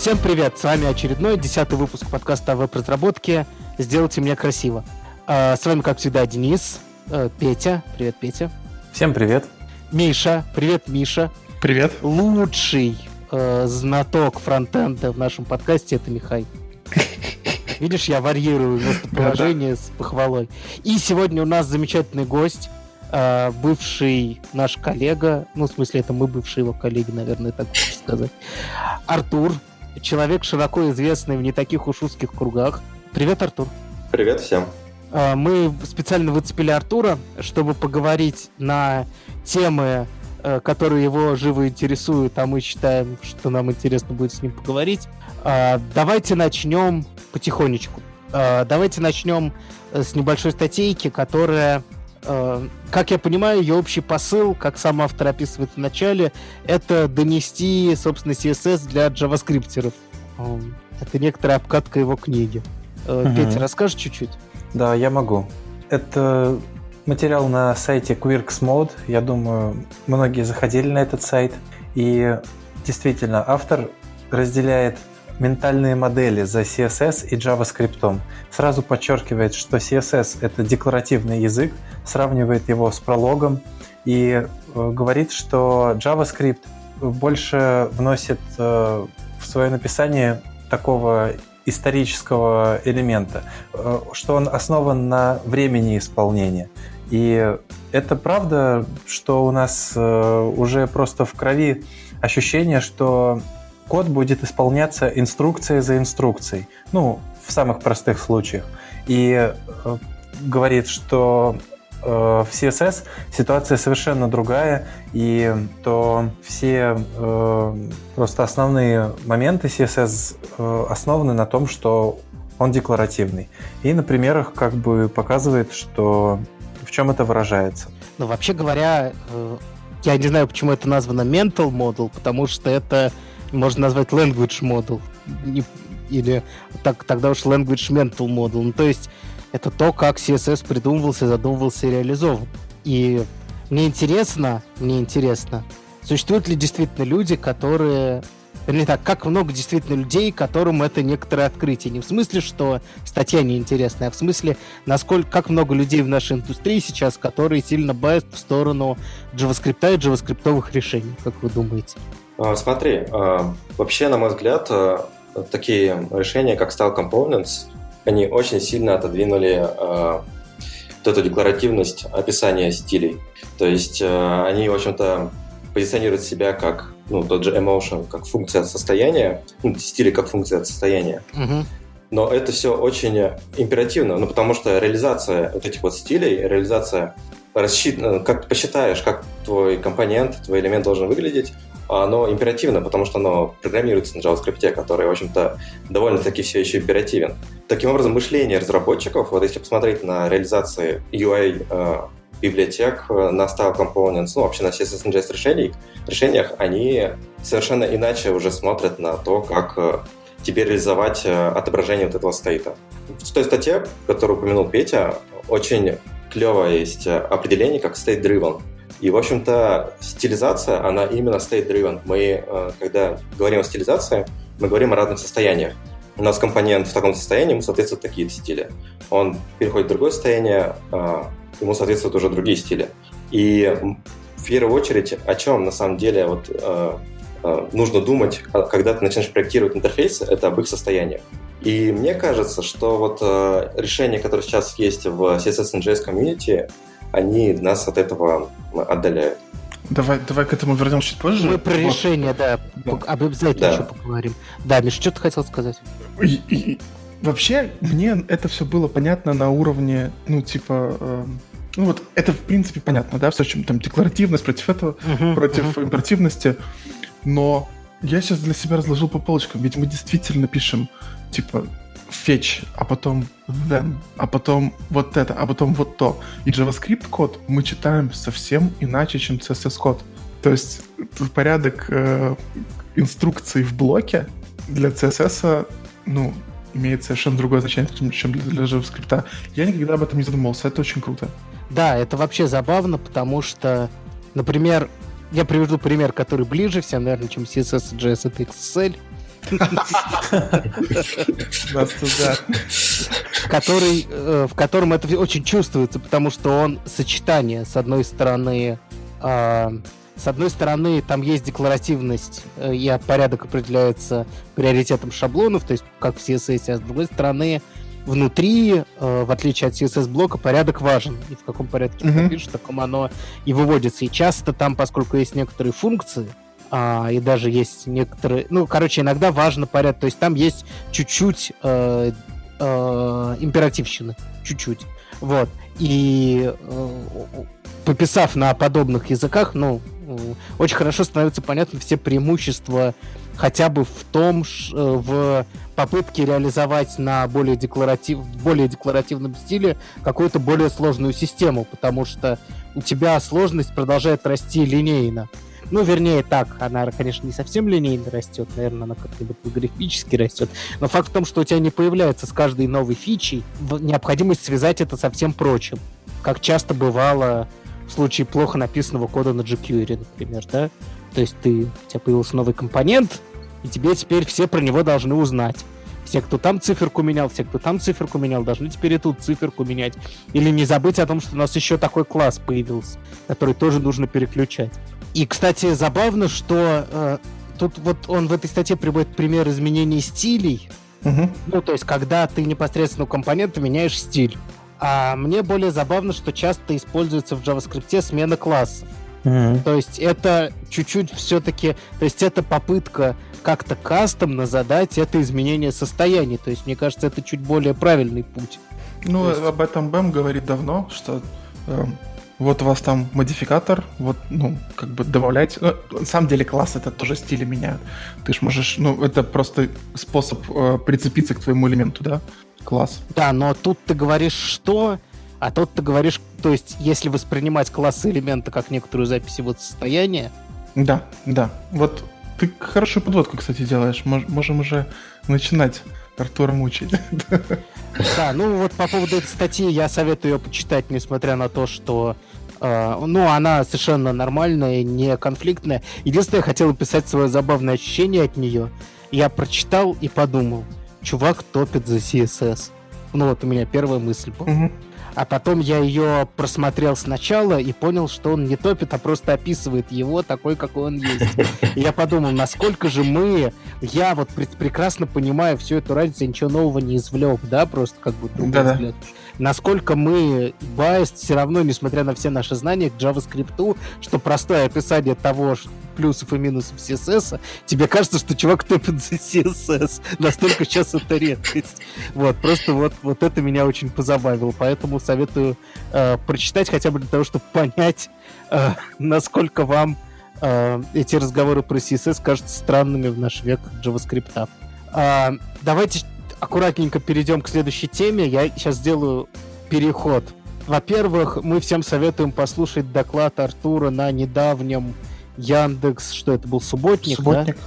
Всем привет! С вами очередной десятый выпуск подкаста о веб-разработке «Сделайте меня красиво». А, с вами, как всегда, Денис, э, Петя. Привет, Петя. Всем привет. Миша. Привет, Миша. Привет. Лучший э, знаток фронтенда в нашем подкасте — это Михай. Видишь, я варьирую местоположение с похвалой. И сегодня у нас замечательный гость, э, бывший наш коллега, ну, в смысле, это мы бывшие его коллеги, наверное, так можно сказать, Артур, человек широко известный в не таких уж узких кругах. Привет, Артур. Привет всем. Э, мы специально выцепили Артура, чтобы поговорить на темы, э, которые его живо интересуют, а мы считаем, что нам интересно будет с ним поговорить. Э, давайте начнем потихонечку. Давайте начнем с небольшой статейки, которая как я понимаю, ее общий посыл, как сам автор описывает в начале, это донести, собственно, CSS для JavaScripтеров. Это некоторая обкатка его книги. Угу. Петя, расскажешь чуть-чуть? Да, я могу. Это материал на сайте Quirks Mode. Я думаю, многие заходили на этот сайт. И действительно, автор разделяет ментальные модели за CSS и JavaScript. Сразу подчеркивает, что CSS — это декларативный язык, сравнивает его с прологом и э, говорит, что JavaScript больше вносит э, в свое написание такого исторического элемента, э, что он основан на времени исполнения. И это правда, что у нас уже просто в крови ощущение, что код будет исполняться инструкция за инструкцией. Ну, в самых простых случаях. И э, говорит, что в CSS ситуация совершенно другая, и то все просто основные моменты CSS основаны на том, что он декларативный. И на примерах как бы показывает, что в чем это выражается? Ну, вообще говоря, э, я не знаю, почему это названо mental model, потому что это можно назвать language model. Или так, тогда уж language mental model. Ну, то есть это то, как CSS придумывался, задумывался и реализован. И мне интересно, мне интересно, существуют ли действительно люди, которые Вернее так, как много действительно людей, которым это некоторое открытие. Не в смысле, что статья неинтересная, а в смысле, насколько, как много людей в нашей индустрии сейчас, которые сильно бают в сторону JavaScript и JavaScript решений, как вы думаете? А, смотри, а, вообще, на мой взгляд, а, такие решения, как Style Components, они очень сильно отодвинули вот эту декларативность описания стилей. То есть они, в общем-то, позиционируют себя как ну, тот же emotion как функция состояния, ну, стили как функция состояния. Угу. Но это все очень императивно, ну, потому что реализация вот этих вот стилей, реализация рассчитана, как ты посчитаешь, как твой компонент, твой элемент должен выглядеть, оно императивно, потому что оно программируется на JavaScript, который, в общем-то, довольно-таки все еще императивен. Таким образом, мышление разработчиков, вот если посмотреть на реализации UI э, библиотек э, на Style Components, ну, вообще на CSS and JS решений, решениях, они совершенно иначе уже смотрят на то, как э, теперь реализовать э, отображение вот этого стейта. В той статье, которую упомянул Петя, очень клевое есть определение как state-driven. И, в общем-то, стилизация, она именно state-driven. Мы, когда говорим о стилизации, мы говорим о разных состояниях. У нас компонент в таком состоянии, ему соответствуют такие стили. Он переходит в другое состояние, ему соответствуют уже другие стили. И в первую очередь, о чем на самом деле вот, э, э, нужно думать, когда ты начинаешь проектировать интерфейсы, это об их состояниях. И мне кажется, что вот э, решения, которые сейчас есть в CSS and JS community, они нас от этого отдаляют. Давай, давай к этому вернемся чуть позже. Мы про вот. решение, да, да. обязательно да. еще поговорим. Да, Миш, что ты хотел сказать? И, и, вообще, мне это все было понятно на уровне, ну, типа, э, ну вот это в принципе понятно, да, все, чем там декларативность против этого, uh-huh, против uh-huh. императивности. Но я сейчас для себя разложил по полочкам, ведь мы действительно пишем типа fetch, а потом then, а потом вот это, а потом вот то. И JavaScript код мы читаем совсем иначе, чем CSS код. То есть порядок э, инструкций в блоке для CSS, ну, имеет совершенно другое значение, чем для, для JavaScript. Я никогда об этом не задумывался, это очень круто. Да, это вообще забавно, потому что, например, я приведу пример, который ближе всем, наверное, чем CSS и JS, это XSL. Который, э, в котором это очень чувствуется, потому что он сочетание, с одной стороны, а, с одной стороны, там есть декларативность, э, и порядок определяется приоритетом шаблонов, то есть как в CSS, а с другой стороны, внутри, э, в отличие от CSS-блока, порядок важен. И в каком порядке mm-hmm. ты пишешь, в таком оно и выводится. И часто там, поскольку есть некоторые функции, а, и даже есть некоторые... Ну, короче, иногда важно порядок. То есть там есть чуть-чуть э, э, императивщины. Чуть-чуть. Вот. И э, пописав на подобных языках, ну, очень хорошо становится понятно все преимущества хотя бы в том, э, в попытке реализовать на более, декларатив, более декларативном стиле какую-то более сложную систему, потому что у тебя сложность продолжает расти линейно. Ну, вернее, так, она, конечно, не совсем линейно растет, наверное, она как-то логарифмически растет, но факт в том, что у тебя не появляется с каждой новой фичей необходимость связать это со всем прочим, как часто бывало в случае плохо написанного кода на jQuery, например, да? То есть ты, у тебя появился новый компонент, и тебе теперь все про него должны узнать. Все, кто там циферку менял, все, кто там циферку менял, должны теперь и тут циферку менять. Или не забыть о том, что у нас еще такой класс появился, который тоже нужно переключать. И, кстати, забавно, что э, тут вот он в этой статье приводит пример изменений стилей. Угу. Ну, то есть, когда ты непосредственно у компонента меняешь стиль. А мне более забавно, что часто используется в JavaScript смена классов. Mm-hmm. То есть это чуть-чуть все-таки, то есть это попытка как-то кастомно задать это изменение состояния. То есть мне кажется, это чуть более правильный путь. Ну, есть... об этом Бэм говорит давно, что э, вот у вас там модификатор, вот, ну, как бы добавлять. Ну, на самом деле класс это тоже стили меняют. Ты ж можешь, ну, это просто способ э, прицепиться к твоему элементу, да? Класс. Да, но тут ты говоришь что, а тут ты говоришь, то есть, если воспринимать классы элемента как некоторую запись его состояния. Да, да. Вот ты хорошую подводку, кстати, делаешь. Можем уже начинать Артура мучить. Да, ну вот по поводу этой статьи я советую ее почитать, несмотря на то, что ну, она совершенно нормальная, не конфликтная. Единственное, я хотел описать свое забавное ощущение от нее. Я прочитал и подумал, чувак топит за CSS. Ну вот у меня первая мысль была. Угу. А потом я ее просмотрел сначала и понял, что он не топит, а просто описывает его такой, какой он есть. И я подумал, насколько же мы, я вот прекрасно понимаю всю эту разницу, я ничего нового не извлек, да, просто как бы другой взгляд. Насколько мы biased все равно, несмотря на все наши знания к JavaScript, что простое описание того, плюсов и минусов CSS, тебе кажется, что чувак топит за CSS. Настолько сейчас это редкость. Вот, просто вот, вот это меня очень позабавило. Поэтому советую э, прочитать хотя бы для того, чтобы понять, э, насколько вам э, эти разговоры про CSS кажутся странными в наш век JavaScript. Э, давайте аккуратненько перейдем к следующей теме. Я сейчас сделаю переход. Во-первых, мы всем советуем послушать доклад Артура на недавнем Яндекс, что это был субботник, субботник. да?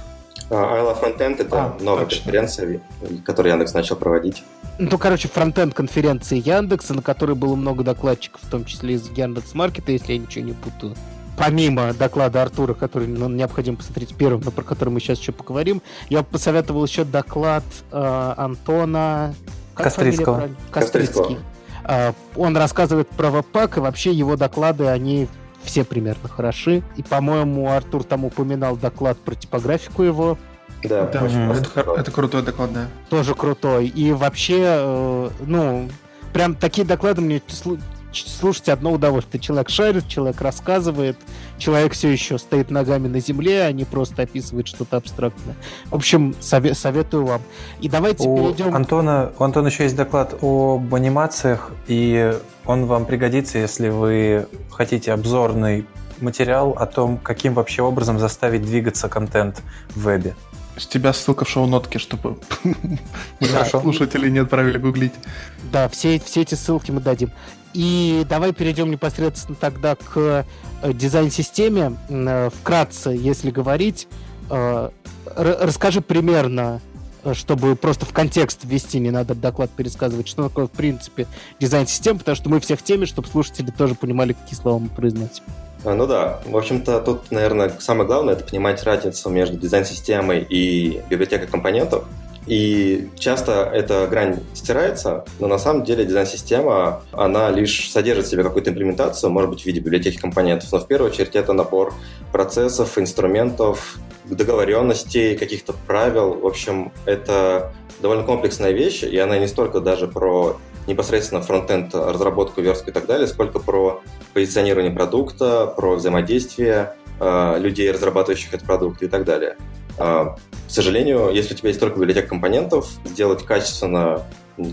I Love Frontend это а, новая точно. конференция, которую Яндекс начал проводить. Ну, короче, фронтенд конференции Яндекса, на которой было много докладчиков, в том числе из Яндекс Маркета, если я ничего не путаю. Помимо доклада Артура, который ну, необходимо посмотреть первым, но про который мы сейчас еще поговорим, я бы посоветовал еще доклад э, Антона... Как Кострицкого. Кострицкий. Э, он рассказывает про веб-пак, и вообще его доклады, они все примерно хороши. И, по-моему, Артур там упоминал доклад про типографику его. Да, да это, это крутой доклад, да. Тоже крутой. И вообще, э, ну, прям такие доклады мне слушать одно удовольствие. Человек шарит, человек рассказывает, человек все еще стоит ногами на земле, а не просто описывает что-то абстрактное. В общем, сове- советую вам. И давайте у перейдем... Антона, у Антона еще есть доклад об анимациях, и он вам пригодится, если вы хотите обзорный материал о том, каким вообще образом заставить двигаться контент в вебе. С тебя ссылка в шоу-нотке, чтобы слушатели не отправили гуглить. Да, все, все эти ссылки мы дадим. И давай перейдем непосредственно тогда к э, дизайн-системе. Э, вкратце, если говорить, э, расскажи примерно, чтобы просто в контекст ввести, не надо доклад пересказывать, что такое, в принципе, дизайн-система, потому что мы все в теме, чтобы слушатели тоже понимали, какие слова мы произносим. А, ну да, в общем-то, тут, наверное, самое главное это понимать разницу между дизайн-системой и библиотекой компонентов. И часто эта грань стирается, но на самом деле дизайн-система, она лишь содержит в себе какую-то имплементацию, может быть, в виде библиотеки компонентов, но в первую очередь это набор процессов, инструментов, договоренностей, каких-то правил. В общем, это довольно комплексная вещь, и она не столько даже про непосредственно фронтенд разработку, верстку и так далее, сколько про позиционирование продукта, про взаимодействие э, людей, разрабатывающих этот продукт и так далее. Э, к сожалению, если у тебя есть только библиотека компонентов, сделать качественно,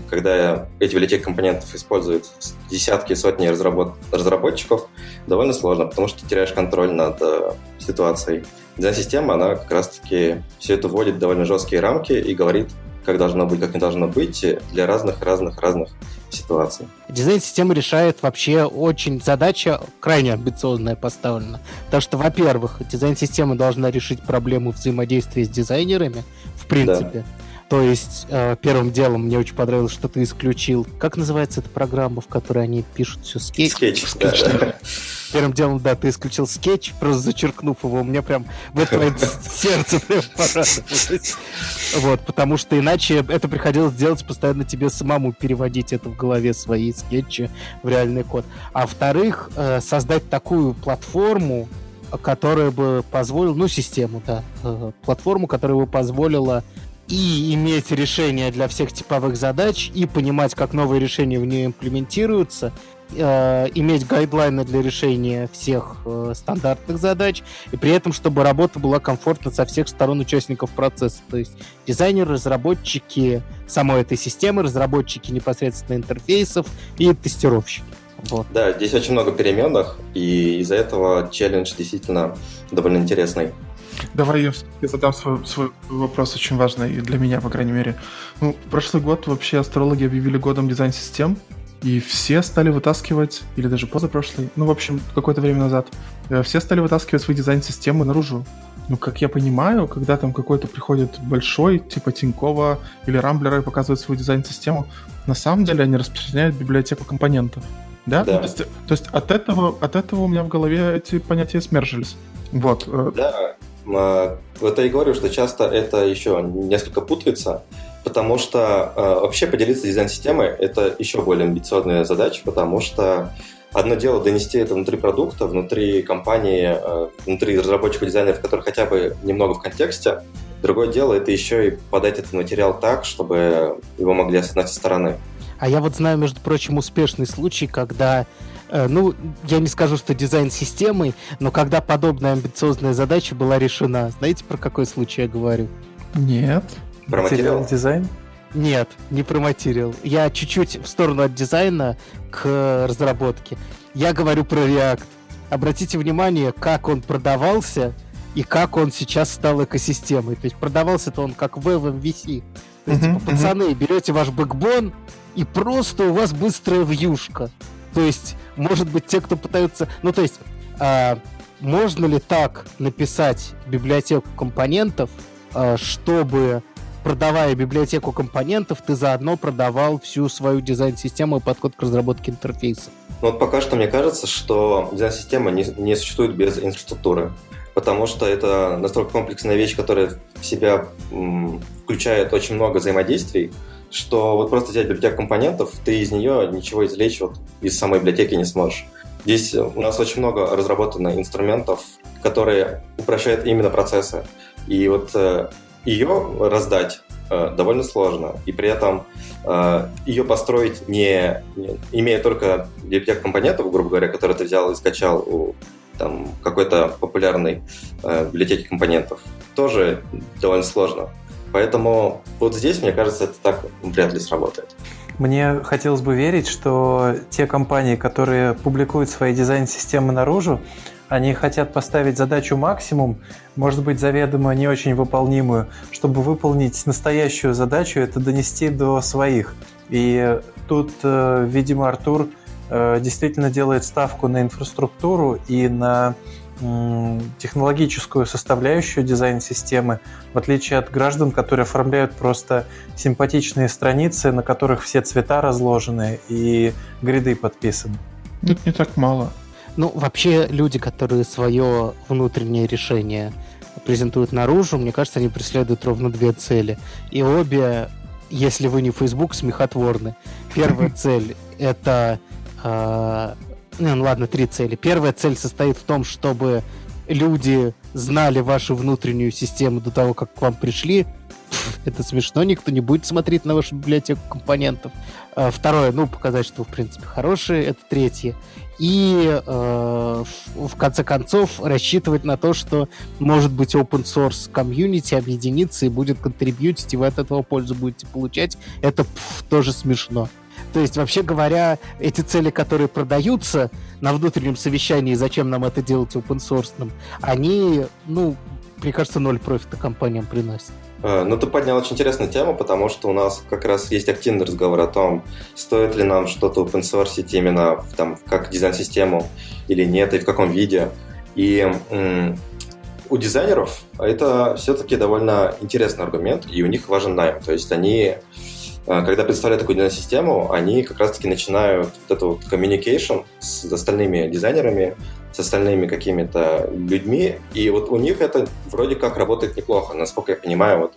когда эти библиотеки компонентов используют десятки, сотни разработ разработчиков, довольно сложно, потому что ты теряешь контроль над э, ситуацией. Дизайн-система, она как раз-таки все это вводит в довольно жесткие рамки и говорит, как должно быть, как не должно быть для разных-разных-разных ситуаций. Дизайн-система решает вообще очень задача крайне амбициозная поставлена. Потому что, во-первых, дизайн-система должна решить проблему взаимодействия с дизайнерами, в принципе. Да. То есть э, первым делом мне очень понравилось, что ты исключил. Как называется эта программа, в которой они пишут все Sketch? Sketch, Sketch да, да. Первым делом, да, ты исключил скетч, просто зачеркнув его. У меня прям в это сердце прям порадовалось. Вот, потому что иначе это приходилось делать постоянно тебе самому переводить это в голове свои скетчи в реальный код. А во-вторых, э, создать такую платформу, которая бы позволила, ну, систему, да, э, платформу, которая бы позволила и иметь решения для всех типовых задач, и понимать, как новые решения в нее имплементируются, э, иметь гайдлайны для решения всех э, стандартных задач, и при этом, чтобы работа была комфортна со всех сторон участников процесса. То есть дизайнеры, разработчики самой этой системы, разработчики непосредственно интерфейсов и тестировщики. Вот. Да, здесь очень много переменных, и из-за этого челлендж действительно довольно интересный. Давай я, я задам свой, свой вопрос, очень важный для меня, по крайней мере. Ну, прошлый год вообще астрологи объявили годом дизайн-систем, и все стали вытаскивать, или даже позапрошлый, ну, в общем, какое-то время назад, э, все стали вытаскивать свои дизайн-системы наружу. Ну, как я понимаю, когда там какой-то приходит большой, типа Тинькова или Рамблера и показывает свою дизайн-систему, на самом деле они распространяют библиотеку компонентов. Да? да. То, есть, то есть от этого, от этого у меня в голове эти понятия смержились. Вот. Э. Да, а, я и говорю, что часто это еще несколько путается, потому что э, вообще поделиться дизайн-системой – это еще более амбициозная задача, потому что одно дело донести это внутри продукта, внутри компании, э, внутри разработчиков дизайнеров, которые хотя бы немного в контексте. Другое дело – это еще и подать этот материал так, чтобы его могли осознать со стороны. А я вот знаю, между прочим, успешный случай, когда ну, я не скажу, что дизайн системой, но когда подобная амбициозная задача была решена. Знаете, про какой случай я говорю? Нет. Про материал дизайн? Нет, не про материал. Я чуть-чуть в сторону от дизайна к разработке. Я говорю про React. Обратите внимание, как он продавался и как он сейчас стал экосистемой. То есть продавался-то он как в MVC. То есть, uh-huh, типа, пацаны, uh-huh. берете ваш бэкбон, и просто у вас быстрая вьюшка. То есть, может быть, те, кто пытаются... Ну, то есть, а, можно ли так написать библиотеку компонентов, а, чтобы продавая библиотеку компонентов, ты заодно продавал всю свою дизайн-систему и подход к разработке интерфейса. Ну вот пока что мне кажется, что дизайн-система не, не существует без инфраструктуры, потому что это настолько комплексная вещь, которая в себя м, включает очень много взаимодействий, что вот просто взять библиотеку компонентов, ты из нее ничего извлечь вот из самой библиотеки не сможешь. Здесь у нас очень много разработано инструментов, которые упрощают именно процессы. И вот э, ее раздать э, довольно сложно. И при этом э, ее построить, не, не имея только библиотеку компонентов, грубо говоря, которые ты взял и скачал у там, какой-то популярной э, библиотеки компонентов, тоже довольно сложно. Поэтому вот здесь, мне кажется, это так вряд ли сработает. Мне хотелось бы верить, что те компании, которые публикуют свои дизайн-системы наружу, они хотят поставить задачу максимум, может быть, заведомо не очень выполнимую, чтобы выполнить настоящую задачу, это донести до своих. И тут, э, видимо, Артур э, действительно делает ставку на инфраструктуру и на технологическую составляющую дизайн-системы, в отличие от граждан, которые оформляют просто симпатичные страницы, на которых все цвета разложены и гриды подписаны. Это не так мало. Ну, вообще, люди, которые свое внутреннее решение презентуют наружу, мне кажется, они преследуют ровно две цели. И обе, если вы не Facebook, смехотворны. Первая цель — это... Ну, ладно, три цели. Первая цель состоит в том, чтобы люди знали вашу внутреннюю систему до того, как к вам пришли, это смешно, никто не будет смотреть на вашу библиотеку компонентов. А, второе, ну, показать, что вы, в принципе, хорошие. Это третье. И э, в конце концов рассчитывать на то, что может быть open source комьюнити объединится и будет контрибьютить, и вы от этого пользу будете получать. Это пф, тоже смешно. То есть, вообще говоря, эти цели, которые продаются на внутреннем совещании, зачем нам это делать open source, они, ну, мне кажется, ноль профита компаниям приносят. Э, ну, ты поднял очень интересную тему, потому что у нас как раз есть активный разговор о том, стоит ли нам что-то open source именно там, как дизайн-систему или нет, и в каком виде. И м- у дизайнеров это все-таки довольно интересный аргумент, и у них важен найм. То есть они, когда представляют такую дизайн-систему, они как раз-таки начинают вот эту вот communication с остальными дизайнерами, с остальными какими-то людьми, и вот у них это вроде как работает неплохо, насколько я понимаю, вот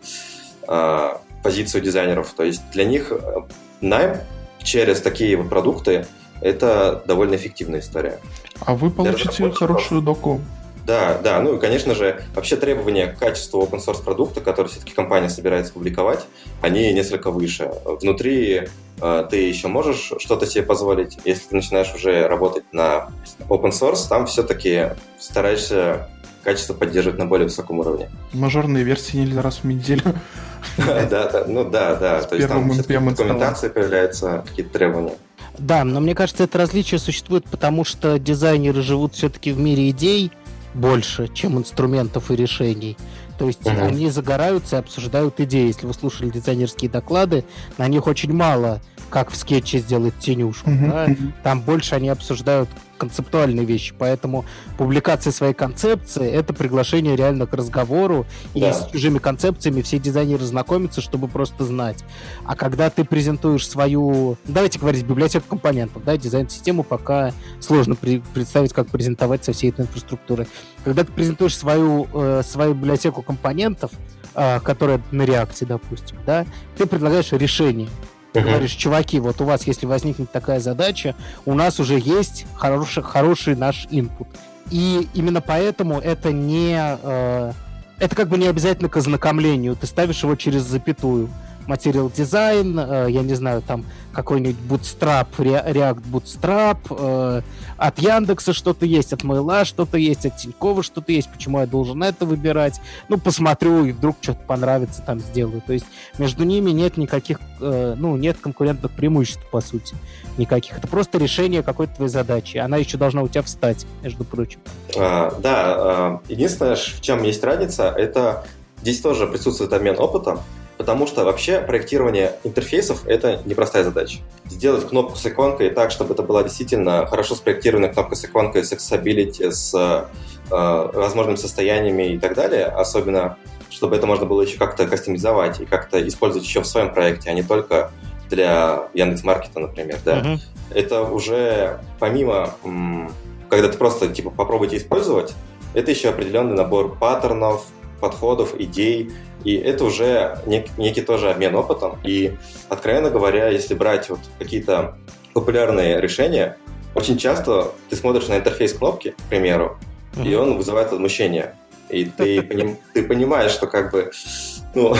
э, позицию дизайнеров. То есть для них э, найм через такие вот продукты это довольно эффективная история. А вы получите хорошую доку да, да, ну и, конечно же, вообще требования к качеству open source продукта, который все-таки компания собирается публиковать, они несколько выше. Внутри э, ты еще можешь что-то себе позволить, если ты начинаешь уже работать на open source, там все-таки стараешься качество поддерживать на более высоком уровне. Мажорные версии нельзя раз в неделю. Да, да, ну да, да. То есть там в документации появляются какие-то требования. Да, но мне кажется, это различие существует, потому что дизайнеры живут все-таки в мире идей, больше, чем инструментов и решений. То есть uh-huh. они загораются и обсуждают идеи. Если вы слушали дизайнерские доклады, на них очень мало, как в скетче сделать тенюшку. Uh-huh. Да? Там больше они обсуждают концептуальные вещи. Поэтому публикация своей концепции — это приглашение реально к разговору. Да. И с чужими концепциями все дизайнеры знакомятся, чтобы просто знать. А когда ты презентуешь свою... Давайте говорить, библиотеку компонентов, да, дизайн-систему пока сложно при... представить, как презентовать со всей этой инфраструктурой. Когда ты презентуешь свою, э, свою библиотеку компонентов, э, которая на реакции, допустим, да, ты предлагаешь решение. Ты uh-huh. говоришь, чуваки, вот у вас, если возникнет такая задача, у нас уже есть хороший, хороший наш input. И именно поэтому это не... Э, это как бы не обязательно к ознакомлению. Ты ставишь его через запятую материал дизайн, э, я не знаю, там какой-нибудь Bootstrap, React Bootstrap, э, от Яндекса что-то есть, от Майла что-то есть, от Тинькова что-то есть, почему я должен это выбирать? Ну, посмотрю, и вдруг что-то понравится, там сделаю. То есть между ними нет никаких, э, ну, нет конкурентных преимуществ, по сути, никаких. Это просто решение какой-то твоей задачи. Она еще должна у тебя встать, между прочим. А, да, а, единственное, в чем есть разница, это здесь тоже присутствует обмен опытом, Потому что вообще проектирование интерфейсов — это непростая задача. Сделать кнопку с иконкой так, чтобы это была действительно хорошо спроектированная кнопка с иконкой, с accessibility, с э, возможными состояниями и так далее, особенно чтобы это можно было еще как-то кастомизовать и как-то использовать еще в своем проекте, а не только для Яндекс.Маркета, например, да. Uh-huh. Это уже помимо, когда ты просто типа попробуйте использовать, это еще определенный набор паттернов, подходов, идей, и это уже нек, некий тоже обмен опытом. И, откровенно говоря, если брать вот какие-то популярные решения, очень часто ты смотришь на интерфейс кнопки, к примеру, mm-hmm. и он вызывает возмущение. И ты, поним, ты понимаешь, что как бы, ну,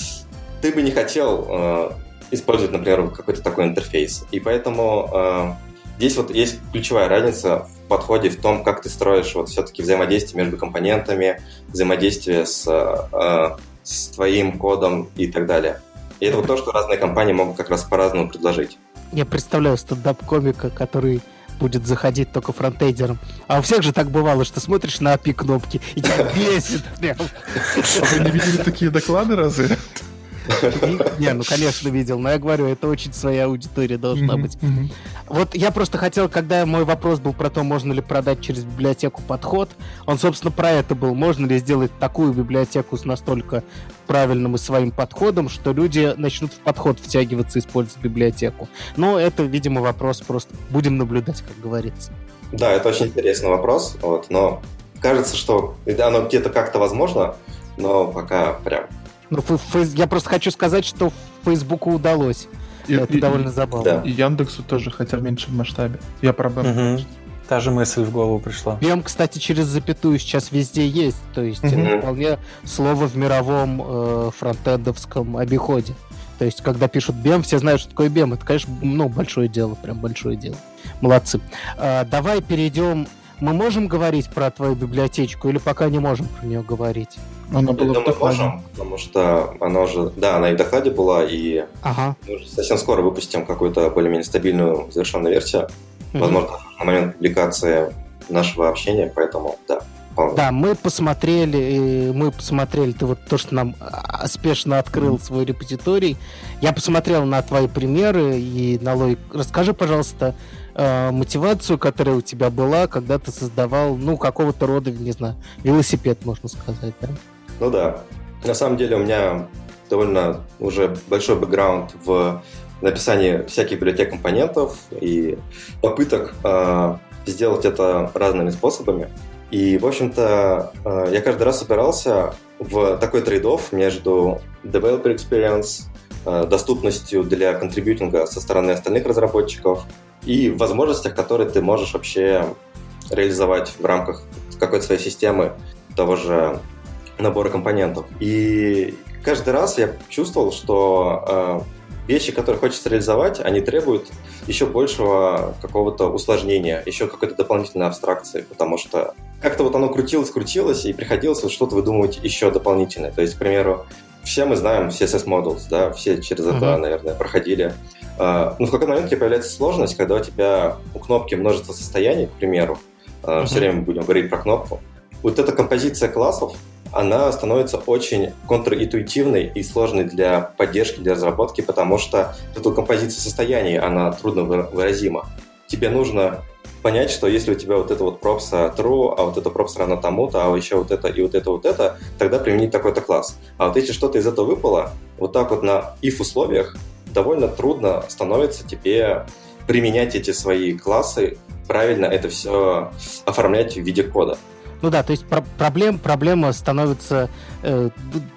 ты бы не хотел э, использовать, например, какой-то такой интерфейс. И поэтому э, здесь вот есть ключевая разница в подходе в том, как ты строишь вот все-таки взаимодействие между компонентами, взаимодействие с э, с твоим кодом и так далее. И это вот то, что разные компании могут как раз по-разному предложить. Я представляю стендап-комика, который будет заходить только фронтейдером. А у всех же так бывало, что смотришь на API кнопки и тебя бесит прям. А вы не видели такие доклады разве? Не, ну, конечно, видел, но я говорю, это очень своя аудитория должна быть. Вот я просто хотел, когда мой вопрос был про то, можно ли продать через библиотеку подход, он, собственно, про это был. Можно ли сделать такую библиотеку с настолько правильным и своим подходом, что люди начнут в подход втягиваться, использовать библиотеку. Но это, видимо, вопрос просто будем наблюдать, как говорится. Да, это очень интересный вопрос, вот, но кажется, что оно где-то как-то возможно, но пока прям... Ну, я просто хочу сказать, что Фейсбуку удалось. И, это и, довольно забавно. Да. И Яндексу тоже, хотя в меньшем масштабе. Я про BEM. Угу. Та же мысль в голову пришла. BEM, кстати, через запятую сейчас везде есть. То есть угу. это вполне слово в мировом э, фронтендовском обиходе. То есть, когда пишут BEM, все знают, что такое BEM. Это, конечно, ну, большое дело, прям большое дело. Молодцы. А, давай перейдем... Мы можем говорить про твою библиотечку или пока не можем про нее говорить? Она была Я думаю, можем, потому что она уже... Да, она и в докладе была, и ага. мы уже совсем скоро выпустим какую-то более-менее стабильную завершенную версию. Угу. Возможно, на момент публикации нашего общения, поэтому да. Да, мы посмотрели, мы посмотрели, ты вот то, что нам а, спешно открыл свой репозиторий. Я посмотрел на твои примеры и на логику. Расскажи, пожалуйста, э, мотивацию, которая у тебя была, когда ты создавал, ну, какого-то рода, не знаю, велосипед, можно сказать, да? Ну да. На самом деле у меня довольно уже большой бэкграунд в написании всяких библиотек компонентов и попыток э, сделать это разными способами. И, в общем-то, э, я каждый раз опирался в такой трейд между developer experience, э, доступностью для контрибьютинга со стороны остальных разработчиков и возможностях, которые ты можешь вообще реализовать в рамках какой-то своей системы того же набора компонентов. И каждый раз я чувствовал, что э, вещи, которые хочется реализовать, они требуют еще большего какого-то усложнения, еще какой-то дополнительной абстракции, потому что как-то вот оно крутилось, крутилось, и приходилось вот что-то выдумывать еще дополнительное. То есть, к примеру, все мы знаем CSS Models, да, все через это, uh-huh. наверное, проходили. Uh, но в какой момент появляется сложность, когда у тебя у кнопки множество состояний, к примеру, uh, uh-huh. все время будем говорить про кнопку, вот эта композиция классов, она становится очень контринтуитивной и сложной для поддержки, для разработки, потому что эта композиция состояний, она трудно выразима. Тебе нужно понять, что если у тебя вот это вот пропса true, а вот это пропс равно тому-то, а еще вот это и вот это вот это, тогда применить такой-то класс. А вот если что-то из этого выпало, вот так вот на if условиях довольно трудно становится тебе применять эти свои классы, правильно это все оформлять в виде кода. Ну да, то есть про- проблем, проблема становится... Э,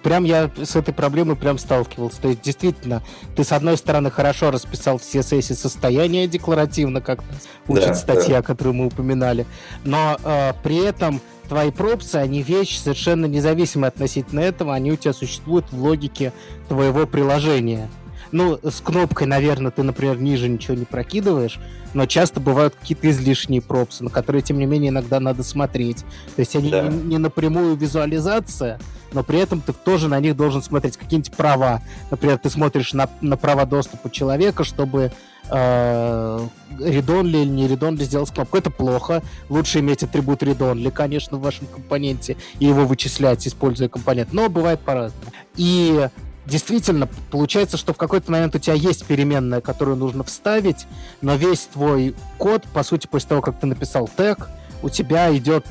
прям я с этой проблемой прям сталкивался. То есть действительно, ты с одной стороны хорошо расписал все сессии состояния декларативно, как учит да, статья, да. которую мы упоминали, но э, при этом твои пропсы, они вещи совершенно независимые относительно этого, они у тебя существуют в логике твоего приложения. Ну, с кнопкой, наверное, ты, например, ниже ничего не прокидываешь, но часто бывают какие-то излишние пропсы, на которые, тем не менее, иногда надо смотреть. То есть они да. не, не напрямую визуализация, но при этом ты тоже на них должен смотреть какие-нибудь права. Например, ты смотришь на, на права доступа человека, чтобы э, редонли или не редонли сделать кнопку. Это плохо. Лучше иметь атрибут редонли, конечно, в вашем компоненте и его вычислять, используя компонент. Но бывает по-разному. И действительно получается, что в какой-то момент у тебя есть переменная, которую нужно вставить, но весь твой код, по сути, после того, как ты написал тег, у тебя идет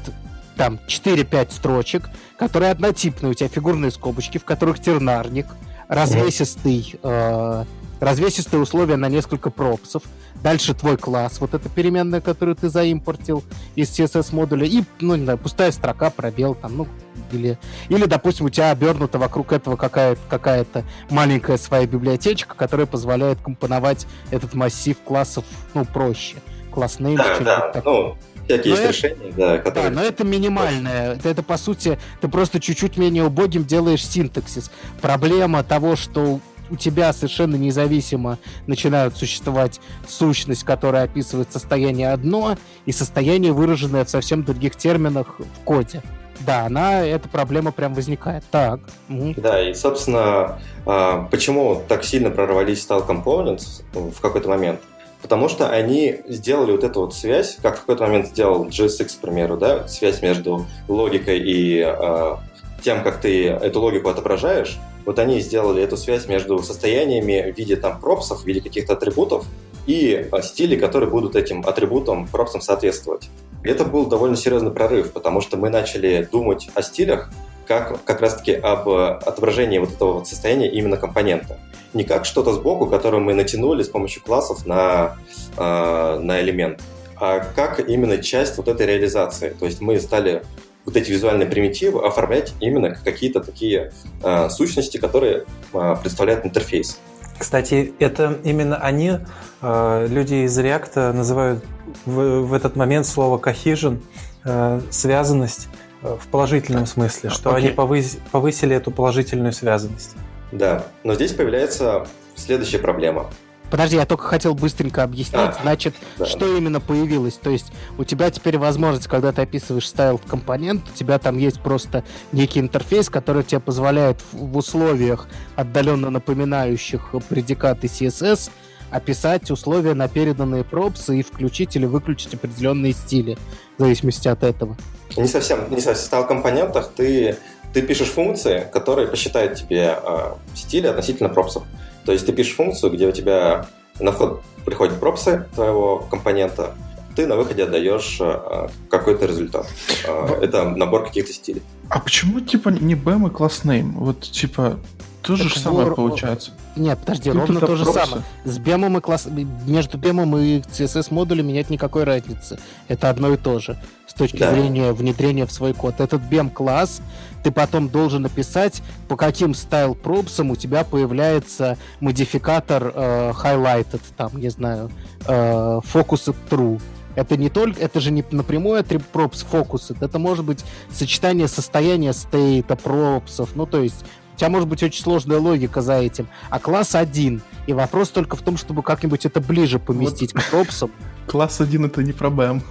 там 4-5 строчек, которые однотипные, у тебя фигурные скобочки, в которых тернарник, развесистый, э, развесистые условия на несколько пропсов, дальше твой класс, вот эта переменная, которую ты заимпортил из CSS модуля, и, ну, не знаю, пустая строка, пробел, там, ну, или, или, допустим, у тебя обернута вокруг этого какая-то какая маленькая своя библиотечка, которая позволяет компоновать этот массив классов, ну, проще. Класс name, да, да, такое. ну, всякие но есть это, решения, да, которые... Да, но это минимальное. Это, это, по сути, ты просто чуть-чуть менее убогим делаешь синтаксис. Проблема того, что у тебя совершенно независимо начинают существовать сущность, которая описывает состояние одно, и состояние, выраженное в совсем других терминах в коде. Да, она, эта проблема прям возникает. Так. Угу. Да, и, собственно, а, почему так сильно прорвались Style Components в какой-то момент? Потому что они сделали вот эту вот связь, как в какой-то момент сделал JSX, к примеру, да, связь между логикой и э, тем, как ты эту логику отображаешь. Вот они сделали эту связь между состояниями в виде там пропсов, в виде каких-то атрибутов и э, стилей, которые будут этим атрибутам, пропсам соответствовать. И это был довольно серьезный прорыв, потому что мы начали думать о стилях как как раз-таки об отображении вот этого вот состояния именно компонента. Не как что-то сбоку, которое мы натянули с помощью классов на, э, на элемент, а как именно часть вот этой реализации. То есть мы стали вот эти визуальные примитивы оформлять именно как какие-то такие э, сущности, которые э, представляют интерфейс. Кстати, это именно они, э, люди из React, называют в, в этот момент слово cohesion, э, связанность э, в положительном смысле, что okay. они повыс, повысили эту положительную связанность. Да, но здесь появляется следующая проблема. Подожди, я только хотел быстренько объяснить, значит, да. что именно появилось. То есть у тебя теперь возможность, когда ты описываешь стайл компонент, у тебя там есть просто некий интерфейс, который тебе позволяет в условиях, отдаленно напоминающих предикаты CSS, описать условия на переданные пропсы и включить или выключить определенные стили, в зависимости от этого. Не совсем, не совсем. В стайл компонентах ты, ты пишешь функции, которые посчитают тебе э, стили относительно пропсов. То есть ты пишешь функцию, где у тебя на вход приходят пропсы твоего компонента, ты на выходе отдаешь э, какой-то результат. Э, это набор каких-то стилей. А почему типа не BEM и name? Вот типа то же самое получается. Нет, подожди, Тут ровно то же самое. С BEM и класс... Между BEM и CSS модулем нет никакой разницы. Это одно и то же с точки да. зрения внедрения в свой код. Этот BEM класс ты потом должен написать, по каким стайл пропсам у тебя появляется модификатор э, highlighted, там, не знаю, э, focused true. Это не только, это же не напрямую props focused, это может быть сочетание состояния стейта, пропсов, ну то есть у тебя может быть очень сложная логика за этим. А класс один. И вопрос только в том, чтобы как-нибудь это ближе поместить вот. к пропсам. Класс один это не проблем.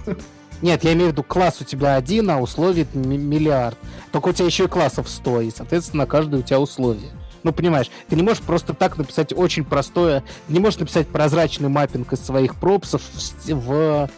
Нет, я имею в виду, класс у тебя один, а условий миллиард. Только у тебя еще и классов 100, и, соответственно, каждое у тебя условие. Ну, понимаешь, ты не можешь просто так написать очень простое... Не можешь написать прозрачный маппинг из своих пропсов в, в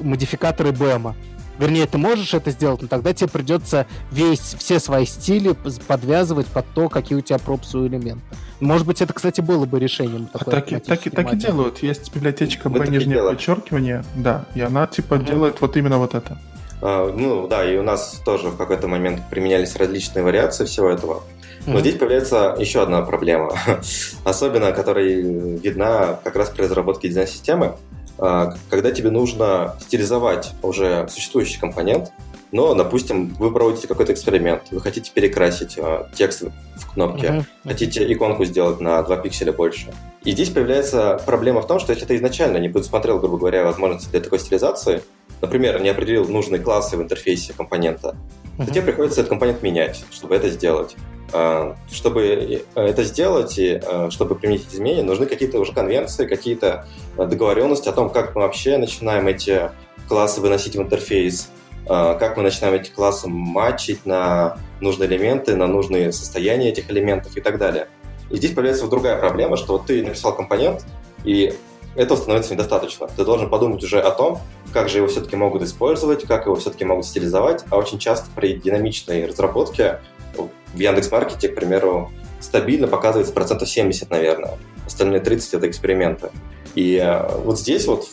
модификаторы BEM. Вернее, ты можешь это сделать, но тогда тебе придется весь, все свои стили подвязывать под то, какие у тебя пропсы у элемента. Может быть, это, кстати, было бы решением. А так, и, так, и, так и делают. Есть библиотечка B нижнее подчеркивание, да, и она типа mm-hmm. делает вот именно вот это. А, ну да, и у нас тоже в какой-то момент применялись различные вариации всего этого. Но mm-hmm. здесь появляется еще одна проблема, особенно которая видна как раз при разработке дизайн-системы. А, когда тебе нужно стилизовать уже существующий компонент, но, допустим, вы проводите какой-то эксперимент, вы хотите перекрасить э, текст в кнопке, uh-huh. хотите иконку сделать на 2 пикселя больше. И здесь появляется проблема в том, что если ты изначально не предусмотрел, грубо говоря, возможности для такой стилизации, например, не определил нужные классы в интерфейсе компонента, uh-huh. то тебе приходится этот компонент менять, чтобы это сделать. А, чтобы это сделать и а, чтобы применить эти изменения, нужны какие-то уже конвенции, какие-то договоренности о том, как мы вообще начинаем эти классы выносить в интерфейс, как мы начинаем эти классы матчить на нужные элементы, на нужные состояния этих элементов и так далее. И здесь появляется другая проблема, что вот ты написал компонент, и этого становится недостаточно. Ты должен подумать уже о том, как же его все-таки могут использовать, как его все-таки могут стилизовать, а очень часто при динамичной разработке в Яндекс.Маркете, к примеру, стабильно показывается процентов 70, наверное. Остальные 30 — это эксперименты. И э, вот здесь вот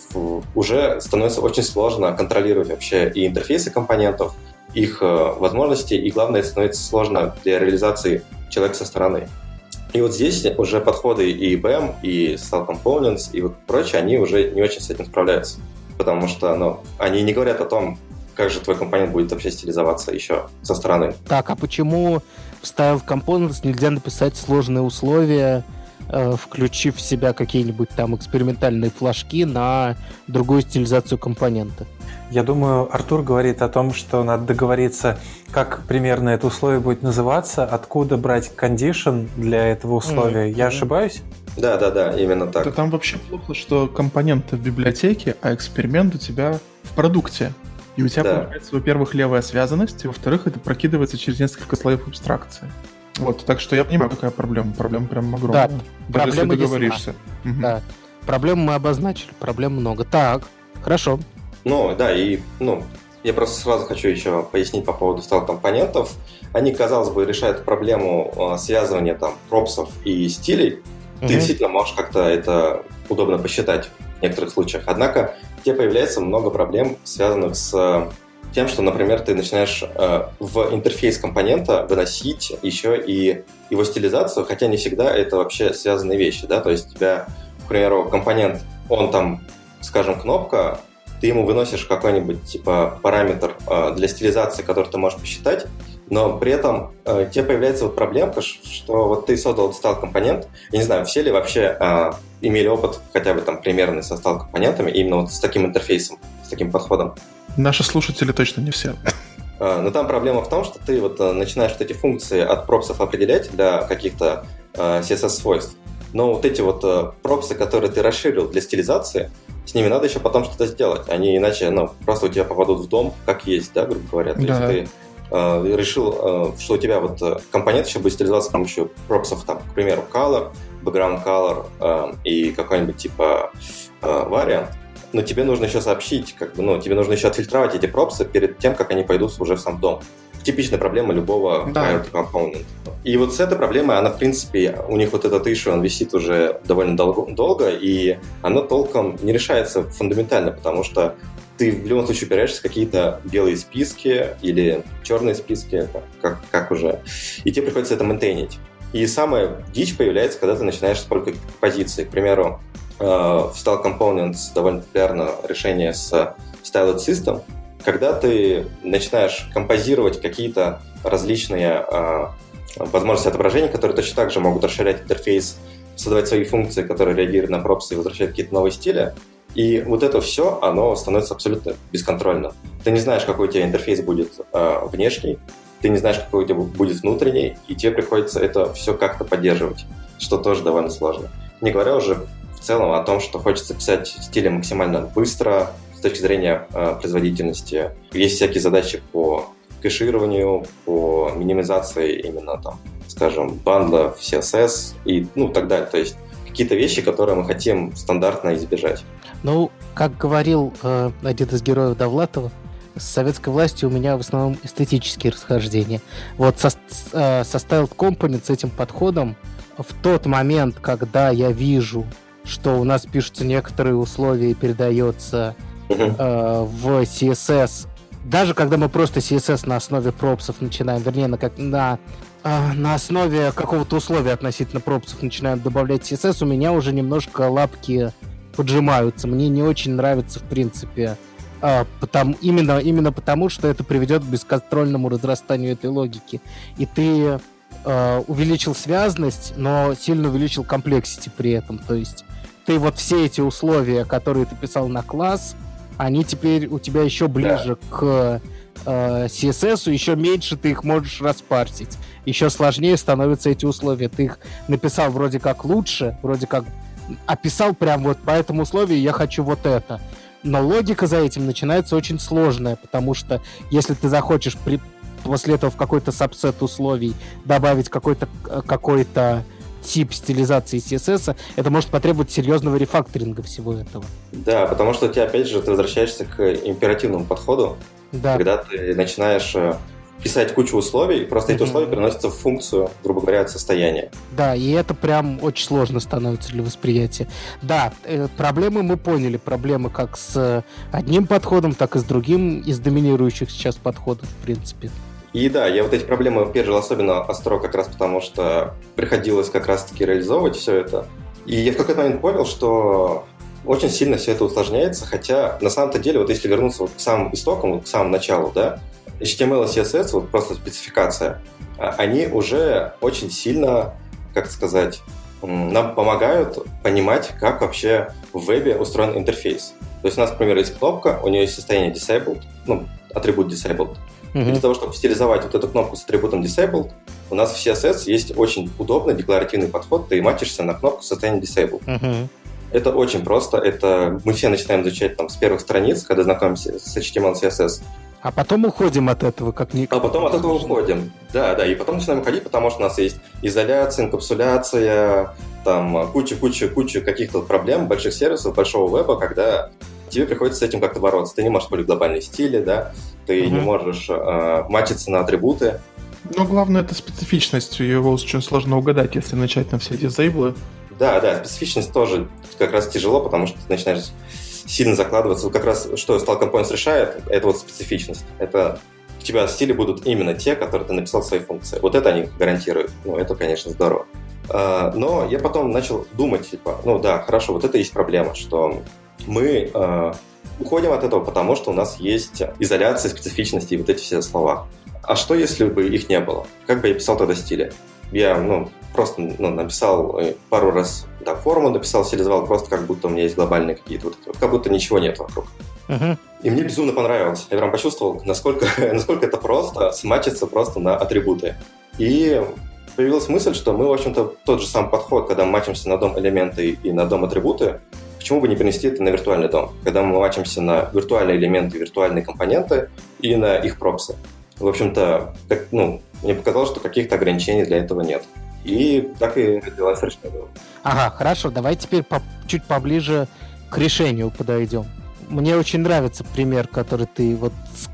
уже становится очень сложно контролировать вообще и интерфейсы компонентов, их э, возможности, и главное, становится сложно для реализации человека со стороны. И вот здесь уже подходы и IBM, и Style Components, и вот прочее, они уже не очень с этим справляются. Потому что ну, они не говорят о том, как же твой компонент будет вообще стилизоваться еще со стороны. Так, а почему в Style Components нельзя написать сложные условия, э, включив в себя какие-нибудь там экспериментальные флажки на другую стилизацию компонента? Я думаю, Артур говорит о том, что надо договориться, как примерно это условие будет называться, откуда брать condition для этого условия. Mm-hmm. Я ошибаюсь? Да, да, да, именно так. Да там вообще плохо, что компоненты в библиотеке, а эксперимент у тебя в продукте. И у тебя да. появляется, во-первых, левая связанность, во-вторых, это прокидывается через несколько слоев абстракции. Вот, так что я понимаю, какая проблема. Проблема прям огромная. Да, Даже если договоришься. Угу. Да. Проблему мы обозначили, проблем много. Так, хорошо. Ну, да, и, ну, я просто сразу хочу еще пояснить по поводу стал компонентов. Они, казалось бы, решают проблему а, связывания там пропсов и стилей. Угу. Ты действительно можешь как-то это удобно посчитать в некоторых случаях. Однако тебе появляется много проблем, связанных с э, тем, что, например, ты начинаешь э, в интерфейс компонента выносить еще и его стилизацию, хотя не всегда это вообще связанные вещи, да, то есть у тебя, к примеру, компонент, он там, скажем, кнопка, ты ему выносишь какой-нибудь типа параметр э, для стилизации, который ты можешь посчитать, но при этом э, тебе появляется вот проблемка, что вот ты создал стал компонент, я не знаю, все ли вообще э, имели опыт хотя бы там примерный со стал компонентами именно вот с таким интерфейсом, с таким подходом. Наши слушатели точно не все. Э, но там проблема в том, что ты вот э, начинаешь вот эти функции от пропсов определять для каких-то э, CSS-свойств, но вот эти вот пропсы, которые ты расширил для стилизации, с ними надо еще потом что-то сделать. Они иначе ну, просто у тебя попадут в дом, как есть, да, грубо говоря. То да. есть ты э, решил, э, что у тебя вот компонент еще будет стилизоваться с помощью пропсов, там, к примеру, color, background color э, и какой-нибудь типа э, variant, но тебе нужно еще сообщить, как бы, ну, тебе нужно еще отфильтровать эти пропсы перед тем, как они пойдут уже в сам дом. Типичная проблема любого да. Component. И вот с этой проблемой, она, в принципе, у них вот этот issue, он висит уже довольно долго, долго и оно толком не решается фундаментально, потому что ты в любом случае упираешься в какие-то белые списки или черные списки, как, как уже, и тебе приходится это мейнтейнить. И самая дичь появляется, когда ты начинаешь использовать позиции. К примеру, э, в Style Components довольно популярное решение с Styled System, когда ты начинаешь композировать какие-то различные э, возможности отображения, которые точно так же могут расширять интерфейс, создавать свои функции, которые реагируют на пропсы и возвращают какие-то новые стили. И вот это все, оно становится абсолютно бесконтрольным. Ты не знаешь, какой у тебя интерфейс будет э, внешний, ты не знаешь, какой у тебя будет внутренний, и тебе приходится это все как-то поддерживать, что тоже довольно сложно. Не говоря уже в целом о том, что хочется писать в стиле максимально быстро, с точки зрения э, производительности. Есть всякие задачи по кэшированию, по минимизации именно там, скажем, бандлов CSS и ну так далее. То есть какие-то вещи, которые мы хотим стандартно избежать. Ну, как говорил э, один из героев Довлатова, с советской властью у меня в основном эстетические расхождения. Вот со, э, со Styled Component с этим подходом в тот момент, когда я вижу, что у нас пишутся некоторые условия и передается э, в CSS, даже когда мы просто CSS на основе пропсов начинаем, вернее, на, как, на, э, на основе какого-то условия относительно пропсов начинаем добавлять CSS, у меня уже немножко лапки поджимаются. Мне не очень нравится, в принципе, а, потому, именно, именно потому, что это приведет к бесконтрольному разрастанию этой логики. И ты э, увеличил связность, но сильно увеличил комплексити при этом. То есть ты вот все эти условия, которые ты писал на класс, они теперь у тебя еще ближе да. к э, CSS, еще меньше ты их можешь распарсить. Еще сложнее становятся эти условия. Ты их написал вроде как лучше, вроде как описал прям вот по этому условию я хочу вот это. Но логика за этим начинается очень сложная, потому что если ты захочешь при, после этого в какой-то сабсет условий добавить какой-то какой-то тип стилизации CSS, это может потребовать серьезного рефакторинга всего этого. Да, потому что у тебя, опять же, ты возвращаешься к императивному подходу, да. когда ты начинаешь э, писать кучу условий, просто mm-hmm. эти условия переносятся в функцию, грубо говоря, состояния. Да, и это прям очень сложно становится для восприятия. Да, э, проблемы мы поняли, проблемы как с одним подходом, так и с другим из доминирующих сейчас подходов, в принципе. И да, я вот эти проблемы пережил особенно остро как раз потому, что приходилось как раз-таки реализовывать все это. И я в какой-то момент понял, что очень сильно все это усложняется, хотя на самом-то деле, вот если вернуться вот к самым истокам, вот к самому началу, да, HTML и CSS, вот просто спецификация, а, они уже очень сильно, как сказать, нам помогают понимать, как вообще в вебе устроен интерфейс. То есть у нас, например, есть кнопка, у нее есть состояние disabled, ну, атрибут disabled. Mm-hmm. И для того, чтобы стилизовать вот эту кнопку с атрибутом disabled, у нас в CSS есть очень удобный декларативный подход, ты матчишься на кнопку состояния disabled. Mm-hmm. Это очень просто, это мы все начинаем изучать там с первых страниц, когда знакомимся с HTML CSS. А потом уходим от этого, как ни. А потом от этого уходим. Да, да, и потом начинаем уходить, потому что у нас есть изоляция, инкапсуляция, там куча-куча-куча каких-то проблем, больших сервисов, большого веба, когда тебе приходится с этим как-то бороться. Ты не можешь использовать глобальные стили, да, ты угу. не можешь э, матчиться на атрибуты. Но главное это специфичность, его очень сложно угадать, если начать на все дизейблы. Да, да, специфичность тоже как раз тяжело, потому что ты начинаешь сильно закладываться. Как раз что Style Components решает, это вот специфичность. Это у тебя стили будут именно те, которые ты написал в своей функции. Вот это они гарантируют. Ну, это, конечно, здорово. А, но я потом начал думать, типа, ну да, хорошо, вот это есть проблема, что мы а, уходим от этого, потому что у нас есть изоляция, специфичности и вот эти все слова. А что, если бы их не было? Как бы я писал тогда стили? Я ну, просто ну, написал э, пару раз да, форму, написал, стилизовал просто как будто у меня есть глобальные какие-то, вот, как будто ничего нет вокруг. Uh-huh. И мне безумно понравилось. Я прям почувствовал, насколько, насколько это просто смачиться просто на атрибуты. И появилась мысль, что мы, в общем-то, тот же самый подход, когда мы матчимся на дом элементы и на дом атрибуты, почему бы не перенести это на виртуальный дом, когда мы матчимся на виртуальные элементы, виртуальные компоненты и на их пропсы. В общем-то, как, ну, мне показалось, что каких-то ограничений для этого нет. И так и родилась Решнева. Ага, хорошо, давай теперь по чуть поближе к решению подойдем. Мне очень нравится пример, который ты вот,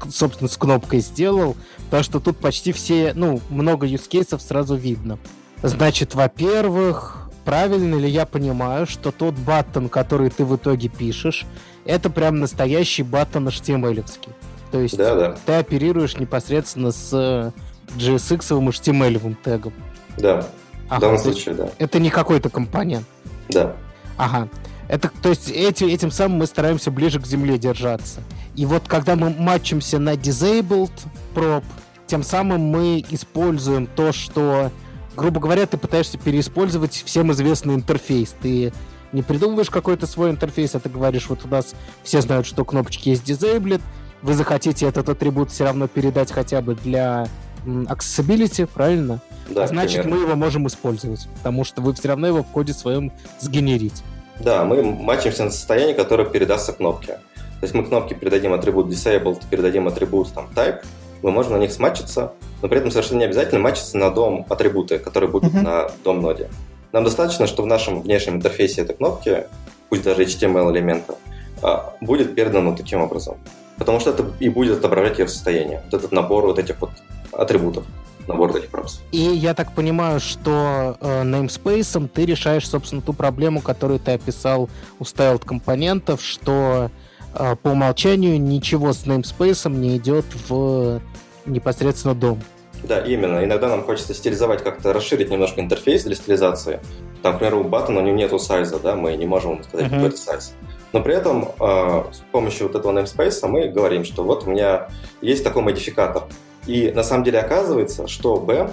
собственно, с кнопкой сделал, потому что тут почти все, ну, много юзкейсов сразу видно. Значит, во-первых, правильно ли я понимаю, что тот баттон, который ты в итоге пишешь, это прям настоящий баттон HTML. -овский. То есть да, да. ты оперируешь непосредственно с JSX HTML тегом. Да, ага, в данном случае, да. Это не какой-то компонент. Да. Ага. Это, то есть эти, этим самым мы стараемся ближе к земле держаться. И вот когда мы матчимся на disabled prop, тем самым мы используем то, что, грубо говоря, ты пытаешься переиспользовать всем известный интерфейс. Ты не придумываешь какой-то свой интерфейс, а ты говоришь, вот у нас все знают, что кнопочки есть disabled, вы захотите этот атрибут все равно передать хотя бы для accessibility, правильно? Да, Значит, примерно. мы его можем использовать, потому что вы все равно его в коде своем сгенерите. Да, мы матчимся на состояние, которое передастся кнопке. То есть мы кнопке передадим атрибут disabled, передадим атрибут там type, мы можем на них сматчиться, но при этом совершенно не обязательно матчиться на дом атрибуты, которые будут uh-huh. на дом ноде. Нам достаточно, что в нашем внешнем интерфейсе этой кнопки, пусть даже HTML элемента, а, будет передано таким образом. Потому что это и будет отображать ее состояние. Вот этот набор вот этих вот атрибутов набор этих пропс. И я так понимаю, что э, namespace ты решаешь, собственно, ту проблему, которую ты описал у styled компонентов, что э, по умолчанию ничего с namespace не идет в непосредственно дом. Да, именно. Иногда нам хочется стилизовать, как-то расширить немножко интерфейс для стилизации. Там, к примеру, у баттона у него нету сайза, да, мы не можем сказать, uh-huh. какой это сайз. Но при этом э, с помощью вот этого namespace мы говорим, что вот у меня есть такой модификатор. И на самом деле оказывается, что B,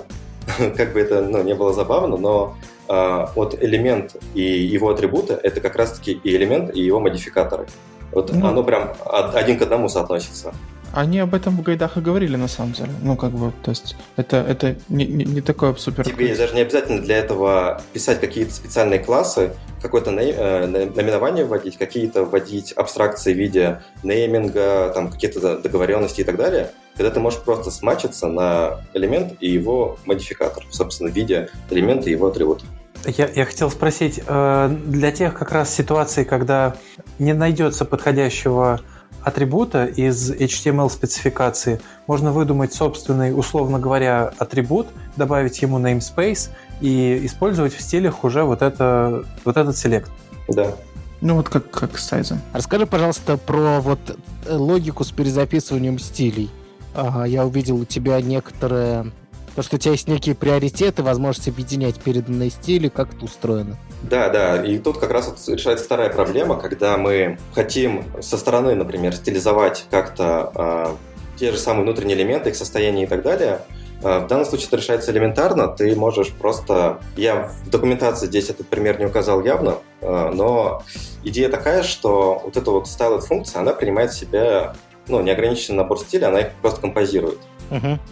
как бы это ну, не было забавно, но э, вот элемент и его атрибуты — это как раз-таки и элемент, и его модификаторы. Вот ну, оно прям один к одному соотносится. Они об этом в гайдах и говорили, на самом деле. Ну, как бы, то есть, это, это не, не, не такое супер... Тебе даже не обязательно для этого писать какие-то специальные классы, какое-то э, наименование вводить, какие-то вводить абстракции в виде нейминга, там, какие-то договоренности и так далее, когда ты можешь просто смачиться на элемент и его модификатор, собственно, в виде элемента и его атрибута. Я, я хотел спросить, э, для тех как раз ситуаций, когда не найдется подходящего атрибута из HTML-спецификации можно выдумать собственный, условно говоря, атрибут, добавить ему namespace и использовать в стилях уже вот, это, вот этот селект. Да. Ну вот как, как с сайзом. Расскажи, пожалуйста, про вот э, логику с перезаписыванием стилей. Ага, я увидел у тебя некоторые то, что у тебя есть некие приоритеты, возможность объединять переданные стили, как это устроено. Да, да, и тут как раз вот решается вторая проблема, когда мы хотим со стороны, например, стилизовать как-то э, те же самые внутренние элементы, их состояние и так далее, а, в данном случае это решается элементарно. Ты можешь просто... Я в документации здесь этот пример не указал явно, но идея такая, что вот эта вот styled функция, она принимает в себя ну, неограниченный набор стилей, она их просто композирует.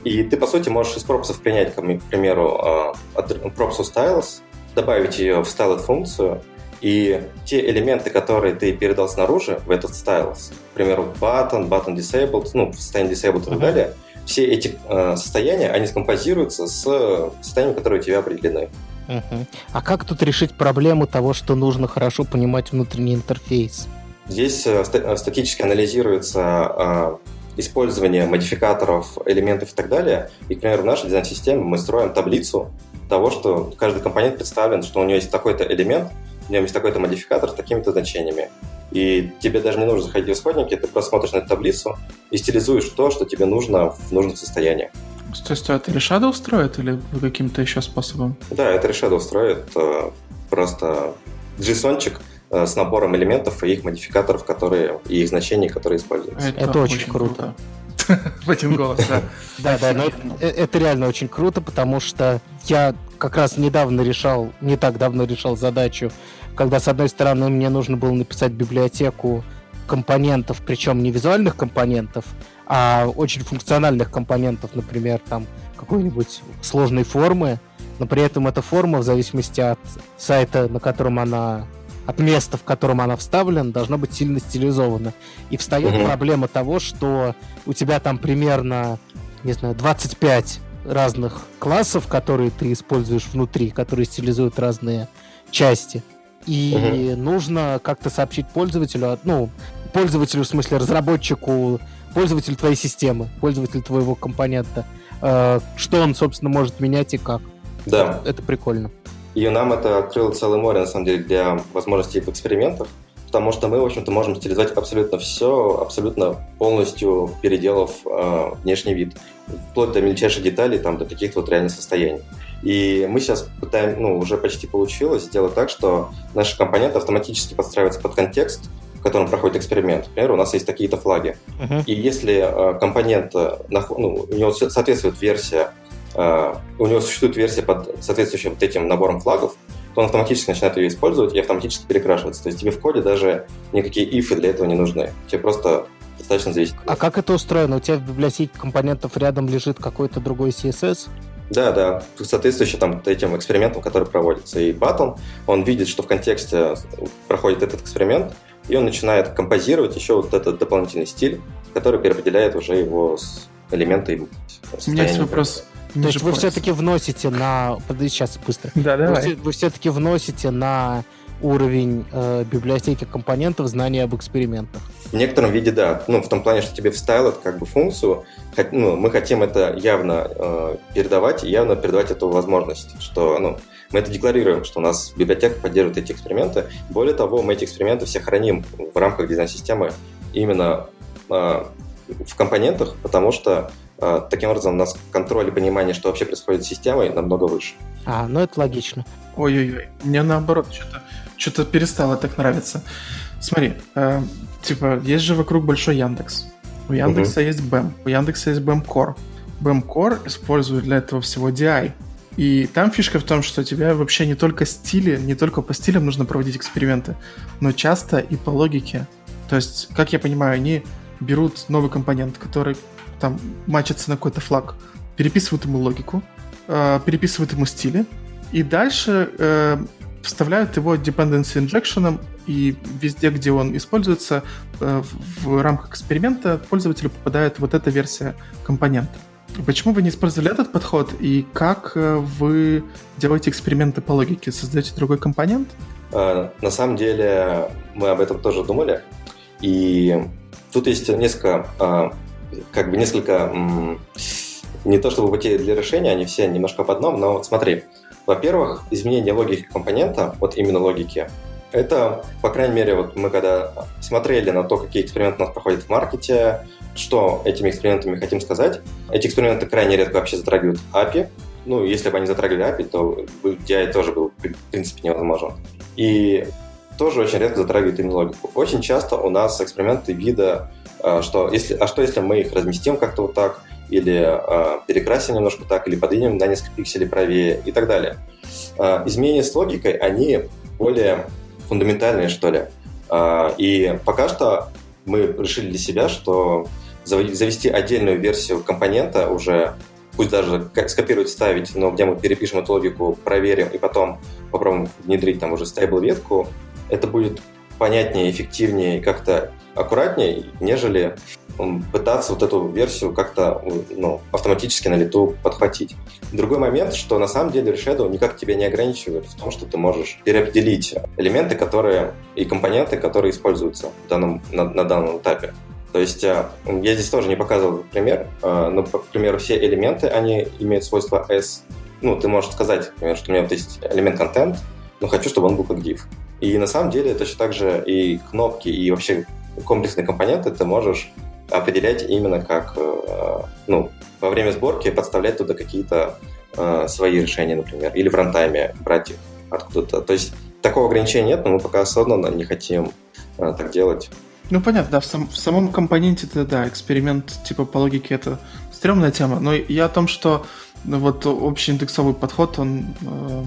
И ты, по сути, можешь из пропсов принять, к примеру, пропсу styles, добавить ее в styled функцию, и те элементы, которые ты передал снаружи в этот styles, к примеру, button, button disabled, ну, состояние disabled и так далее, все эти э, состояния, они скомпозируются с состояниями, которые у тебя определены. Uh-huh. А как тут решить проблему того, что нужно хорошо понимать внутренний интерфейс? Здесь э, э, статически анализируется э, использование модификаторов, элементов и так далее. И, к примеру, в нашей дизайн-системе мы строим таблицу того, что каждый компонент представлен, что у него есть такой-то элемент, у него есть такой-то модификатор с такими-то значениями. И тебе даже не нужно заходить в исходники, ты просто смотришь на эту таблицу и стилизуешь то, что тебе нужно в нужных состояниях. То есть это Reshadow строит или каким-то еще способом? Да, это Reshadow строит. Просто JSON-чик э, с набором элементов и их модификаторов, которые и их значений, которые используются. Это, это очень, очень круто. В один голос, да. Да, да, но это реально очень круто, потому что я как раз недавно решал, не так давно решал задачу, когда, с одной стороны, мне нужно было написать библиотеку компонентов, причем не визуальных компонентов, а очень функциональных компонентов, например, там какой-нибудь сложной формы, но при этом эта форма, в зависимости от сайта, на котором она от места, в котором она вставлена, должна быть сильно стилизована. И встает угу. проблема того, что у тебя там примерно, не знаю, 25 разных классов, которые ты используешь внутри, которые стилизуют разные части. И угу. нужно как-то сообщить пользователю, ну, пользователю, в смысле разработчику, пользователю твоей системы, пользователю твоего компонента, э, что он, собственно, может менять и как. Да. Это прикольно. И нам это открыло целое море, на самом деле, для возможностей экспериментов, потому что мы, в общем-то, можем стилизовать абсолютно все, абсолютно полностью переделав э, внешний вид, вплоть до мельчайших деталей, там, до каких-то вот реальных состояний. И мы сейчас пытаем, ну, уже почти получилось сделать так, что наши компоненты автоматически подстраиваются под контекст, в котором проходит эксперимент. Например, у нас есть такие-то флаги. Uh-huh. И если э, компонент, э, ну, у него соответствует версия у него существует версия под соответствующим вот этим набором флагов, то он автоматически начинает ее использовать и автоматически перекрашивается. То есть тебе в коде даже никакие ифы для этого не нужны. Тебе просто достаточно зависит. А как это устроено? У тебя в библиотеке компонентов рядом лежит какой-то другой CSS? Да, да, соответствующий там этим экспериментам, который проводится. И Button, он видит, что в контексте проходит этот эксперимент, и он начинает композировать еще вот этот дополнительный стиль, который переопределяет уже его элементы. У меня есть вопрос. То есть вы все-таки вносите на... Подожди, сейчас быстро. Да, давай. Вы, вы все-таки вносите на уровень э, библиотеки компонентов знания об экспериментах. В некотором виде, да. Ну, в том плане, что тебе вставил эту как бы функцию, ну, мы хотим это явно э, передавать и явно передавать эту возможность, что, ну, мы это декларируем, что у нас библиотека поддерживает эти эксперименты. Более того, мы эти эксперименты все храним в рамках дизайн-системы именно э, в компонентах, потому что таким образом у нас контроль и понимание, что вообще происходит с системой, намного выше. А, ну это логично. Ой-ой-ой, мне наоборот что-то что перестало так нравиться. Смотри, э, типа, есть же вокруг большой Яндекс. У Яндекса угу. есть BEM, у Яндекса есть BEM Core. BEM Core использует для этого всего DI. И там фишка в том, что тебе вообще не только стили, не только по стилям нужно проводить эксперименты, но часто и по логике. То есть, как я понимаю, они берут новый компонент, который там мачится на какой-то флаг, переписывают ему логику, э, переписывают ему стили, и дальше э, вставляют его dependency injection, и везде, где он используется, э, в рамках эксперимента пользователю попадает вот эта версия компонента. Почему вы не использовали этот подход, и как э, вы делаете эксперименты по логике? Создаете другой компонент? Э, на самом деле мы об этом тоже думали, и Тут есть несколько, а, как бы несколько, не то чтобы путей для решения, они все немножко в одном, но смотри. Во-первых, изменение логики компонента, вот именно логики, это, по крайней мере, вот мы когда смотрели на то, какие эксперименты у нас проходят в маркете, что этими экспериментами хотим сказать, эти эксперименты крайне редко вообще затрагивают API. Ну, если бы они затрагивали API, то DI тоже был, в принципе, невозможен. И тоже очень редко затрагивает именно логику. Очень часто у нас эксперименты вида, а, что если, а что если мы их разместим как-то вот так, или э, перекрасим немножко так, или подвинем на несколько пикселей правее и так далее. Э, изменения с логикой, они более фундаментальные, что ли. Э, и пока что мы решили для себя, что завести отдельную версию компонента уже пусть даже скопировать, ставить, но где мы перепишем эту логику, проверим и потом попробуем внедрить там уже стейбл ветку, это будет понятнее, эффективнее и как-то аккуратнее, нежели пытаться вот эту версию как-то ну, автоматически на лету подхватить. Другой момент, что на самом деле Shadow никак тебя не ограничивает в том, что ты можешь переопределить элементы, которые и компоненты, которые используются в данном, на, на данном этапе. То есть э, я здесь тоже не показывал пример, э, но, к примеру, все элементы, они имеют свойство S. Ну, ты можешь сказать, например, что у меня вот есть элемент контент, но хочу, чтобы он был как div. И на самом деле точно так же и кнопки, и вообще комплексные компоненты ты можешь определять именно как, э, ну, во время сборки подставлять туда какие-то э, свои решения, например, или в рантайме брать их откуда-то. То есть такого ограничения нет, но мы пока осознанно не хотим а, так делать. Ну, понятно, да, в, сам, в самом компоненте, да, да, эксперимент типа по логике это стрёмная тема, но я о том, что ну, вот общий индексовый подход, он э,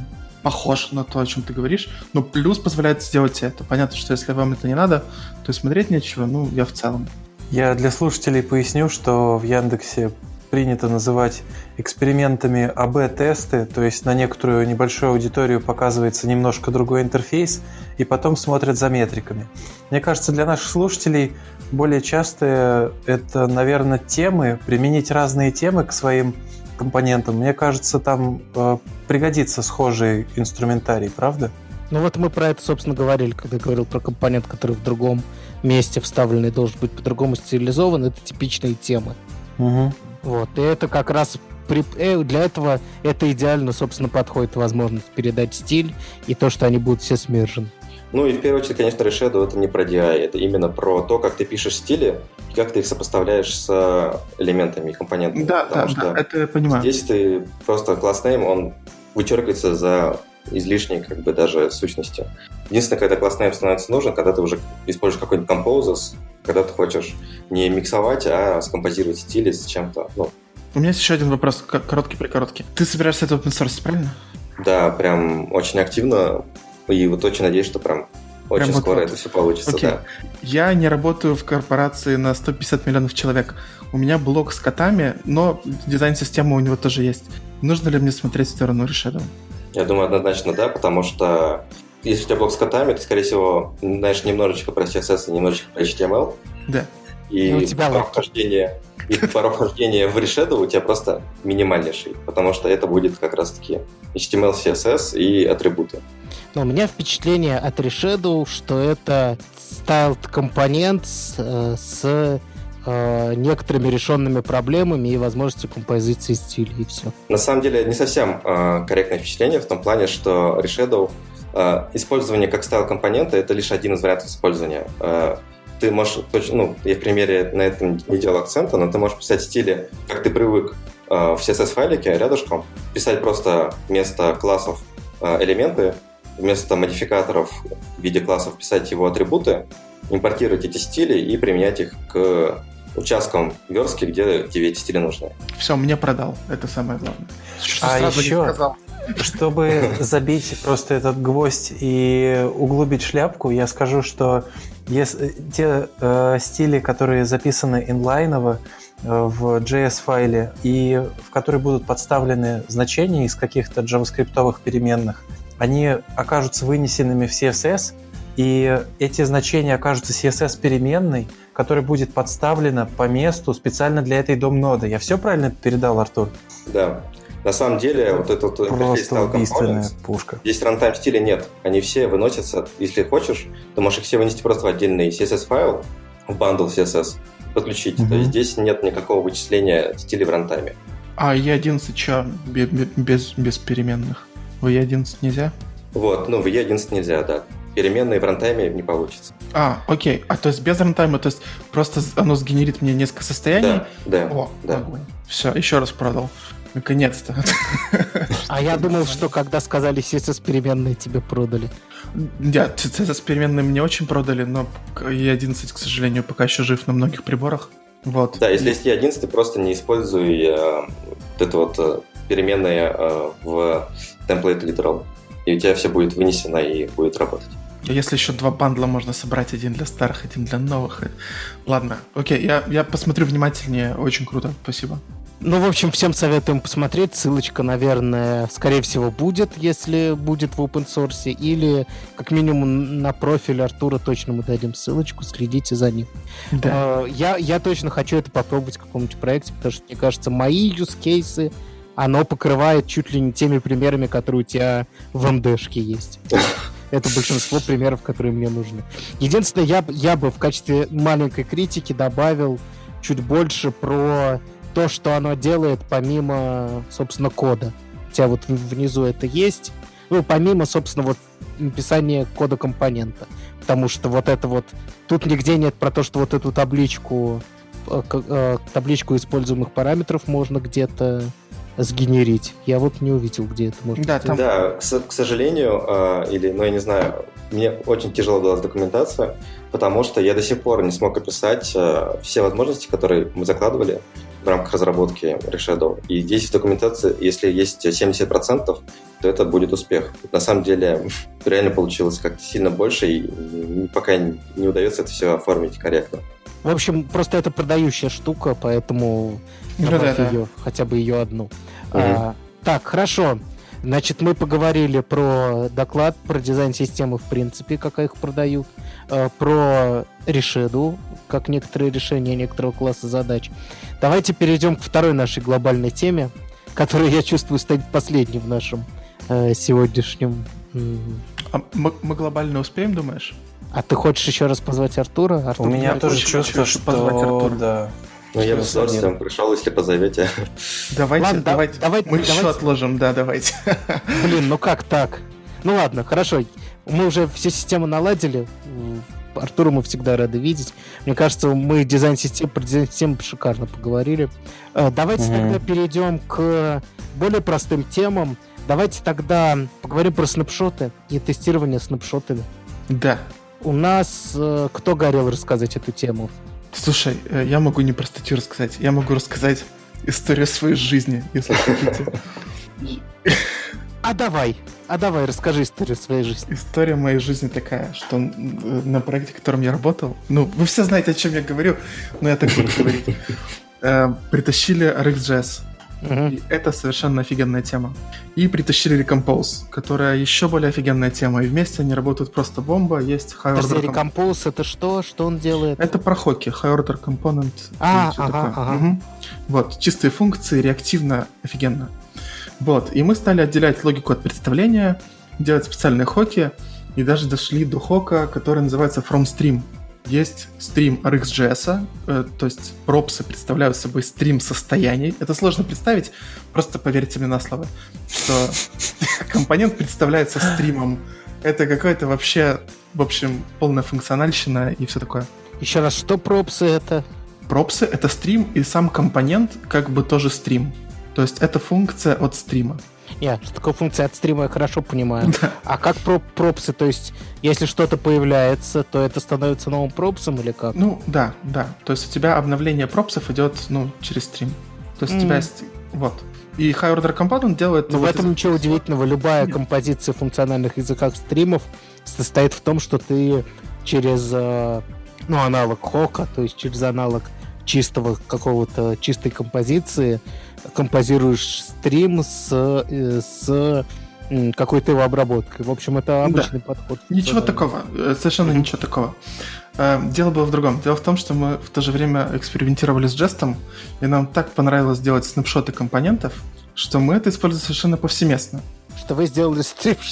похож на то, о чем ты говоришь, но плюс позволяет сделать это. Понятно, что если вам это не надо, то смотреть нечего, ну, я в целом. Я для слушателей поясню, что в Яндексе принято называть экспериментами АБ-тесты, то есть на некоторую небольшую аудиторию показывается немножко другой интерфейс, и потом смотрят за метриками. Мне кажется, для наших слушателей более часто это, наверное, темы, применить разные темы к своим компонентам. Мне кажется, там э, пригодится схожий инструментарий, правда? Ну вот мы про это, собственно, говорили, когда говорил про компонент, который в другом месте вставленный должен быть по-другому стилизован. Это типичные темы. Угу. Вот, и это как раз при, э, для этого это идеально, собственно, подходит возможность передать стиль и то, что они будут все смержены. Ну и в первую очередь, конечно, Reshadow это не про DI, это именно про то, как ты пишешь стили и как ты их сопоставляешь с элементами и компонентами. Да, да, да, это я понимаю. Здесь ты просто класс name, он вычеркивается за излишней как бы даже сущностью. Единственное, когда класс name становится нужен, когда ты уже используешь какой-нибудь composes, когда ты хочешь не миксовать, а скомпозировать стили с чем-то. Ну. У меня есть еще один вопрос, короткий-прикороткий. Ты собираешься это open source, правильно? Да, прям очень активно. И вот очень надеюсь, что прям очень прям скоро вот, это все получится, Окей. да. Я не работаю в корпорации на 150 миллионов человек. У меня блог с котами, но дизайн-система у него тоже есть. Нужно ли мне смотреть в сторону Reshadow? Я думаю, однозначно да, потому что если у тебя блок с котами, ты, скорее всего, знаешь немножечко про CSS и немножечко про HTML. Да. И у тебя порог вхождения, и порог вхождения в Reshadow у тебя просто минимальнейший, потому что это будет как раз-таки HTML, CSS и атрибуты. Но у меня впечатление от Reshadow, что это styled компонент с, э, с э, некоторыми решенными проблемами и возможностью композиции стиля, и все. На самом деле, не совсем э, корректное впечатление в том плане, что Reshadow э, использование как стайл компонента это лишь один из вариантов использования. Э, ты можешь, ну, я в примере на этом не делал акцента, но ты можешь писать стили, как ты привык э, в CSS-файлике рядышком, писать просто вместо классов э, элементы, вместо модификаторов в виде классов писать его атрибуты, импортировать эти стили и применять их к участкам верстки, где тебе эти стили нужны. Все, мне продал. Это самое главное. Что а еще, чтобы забить просто этот гвоздь и углубить шляпку, я скажу, что если, те э, стили, которые записаны инлайново э, в JS-файле и в которые будут подставлены значения из каких-то джаваскриптовых переменных, они окажутся вынесенными в CSS, и эти значения окажутся CSS-переменной, которая будет подставлена по месту специально для этой DOM -ноды. Я все правильно передал, Артур? Да. На самом деле, вот этот Просто убийственная пушка. Здесь рантайм стиля нет. Они все выносятся. Если хочешь, то можешь их все вынести просто в отдельный CSS-файл, в бандл CSS, подключить. Mm-hmm. То есть здесь нет никакого вычисления стиля в рантайме. А E11 что, без, без переменных? В E11 нельзя? Вот, ну в E11 нельзя, да. Переменные в рантайме не получится. А, окей. А то есть без рантайма, то есть просто оно сгенерит мне несколько состояний? Да, да. О, да. Все, еще раз продал. Наконец-то. А я думал, что когда сказали CSS переменные, тебе продали. Да, CSS переменные мне очень продали, но E11, к сожалению, пока еще жив на многих приборах. Вот. Да, если есть E11, ты просто не используй э, вот это вот э, переменные э, в template literal. И у тебя все будет вынесено и будет работать. Если еще два бандла можно собрать, один для старых, один для новых. Ладно, окей, я, я посмотрю внимательнее. Очень круто, спасибо. Ну, в общем, всем советуем посмотреть. Ссылочка, наверное, скорее всего, будет, если будет в open source. Или, как минимум, на профиль Артура точно мы дадим ссылочку. Следите за ним. Да. А, я, я точно хочу это попробовать в каком-нибудь проекте, потому что, мне кажется, мои use cases оно покрывает чуть ли не теми примерами, которые у тебя в МДшке есть. Это большинство примеров, которые мне нужны. Единственное, я, я бы в качестве маленькой критики добавил чуть больше про то, что оно делает помимо, собственно, кода. У тебя вот внизу это есть. Ну, помимо, собственно, вот написания кода компонента. Потому что вот это вот... Тут нигде нет про то, что вот эту табличку э, э, табличку используемых параметров можно где-то сгенерить. Я вот не увидел, где это можно да, сделать. Да, к, к сожалению, э, или, ну, я не знаю, мне очень тяжело далась документация, потому что я до сих пор не смог описать э, все возможности, которые мы закладывали в рамках разработки Reshadow. И здесь в документации, если есть 70%, то это будет успех. На самом деле, реально получилось как-то сильно больше, и пока не удается это все оформить корректно. В общем, просто это продающая штука, поэтому ну, да, ее, да. хотя бы ее одну. Угу. А, так, хорошо. Значит, мы поговорили про доклад, про дизайн системы в принципе, как их продают, э, про решеду, как некоторые решения некоторого класса задач. Давайте перейдем к второй нашей глобальной теме, которая, я чувствую, станет последней в нашем э, сегодняшнем... А мы, мы глобально успеем, думаешь? А ты хочешь еще раз позвать Артура? Артур, У меня тоже чувство, что... Позвать Артура. Да. Ну, я бы с удовольствием пришел, если позовете. Давайте, ладно, давайте. давайте. Мы давайте. еще отложим, да, давайте. Блин, ну как так? Ну ладно, хорошо. Мы уже все системы наладили. Артуру мы всегда рады видеть. Мне кажется, мы дизайн систем, про дизайн систем шикарно поговорили. Э, давайте угу. тогда перейдем к более простым темам. Давайте тогда поговорим про снапшоты и тестирование снапшотами. Да. У нас э, кто горел рассказать эту тему? Слушай, э, я могу не про статью рассказать, я могу рассказать историю своей жизни, если хотите. А давай, а давай, расскажи историю своей жизни. История моей жизни такая, что на проекте, в котором я работал, ну, вы все знаете, о чем я говорю, но я так буду говорить. Э, притащили RxJS. Угу. И это совершенно офигенная тема. И притащили Recompose, которая еще более офигенная тема. И вместе они работают просто бомба. Есть High Order... Recompose это что? Что он делает? Это про хоки. High Order Component. А, ага, ага. Угу. Вот. Чистые функции, реактивно, офигенно. Вот. И мы стали отделять логику от представления, делать специальные хоки. И даже дошли до хока, который называется FromStream есть стрим RxJS, э, то есть пропсы представляют собой стрим состояний. Это сложно представить, просто поверьте мне на слово, что компонент представляется стримом. Это какая-то вообще, в общем, полная функциональщина и все такое. Еще раз, что пропсы это? Пропсы — это стрим, и сам компонент как бы тоже стрим. То есть это функция от стрима. Нет, что такое функция от стрима, я хорошо понимаю. Да. А как про пропсы? То есть, если что-то появляется, то это становится новым пропсом или как? Ну, да, да. То есть у тебя обновление пропсов идет, ну, через стрим. То есть mm. у тебя есть... Вот. И High Order Component делает... Но в этом из... ничего удивительного. Любая Нет. композиция в функциональных языках стримов состоит в том, что ты через э, ну, аналог хока, то есть через аналог чистого какого-то чистой композиции композируешь стрим с, э, с какой-то его обработкой. В общем, это обычный да. подход. Ничего такого, э, совершенно ничего такого. Э, дело было в другом. Дело в том, что мы в то же время экспериментировали с жестом, и нам так понравилось делать снапшоты компонентов, что мы это используем совершенно повсеместно. Что вы сделали стрим...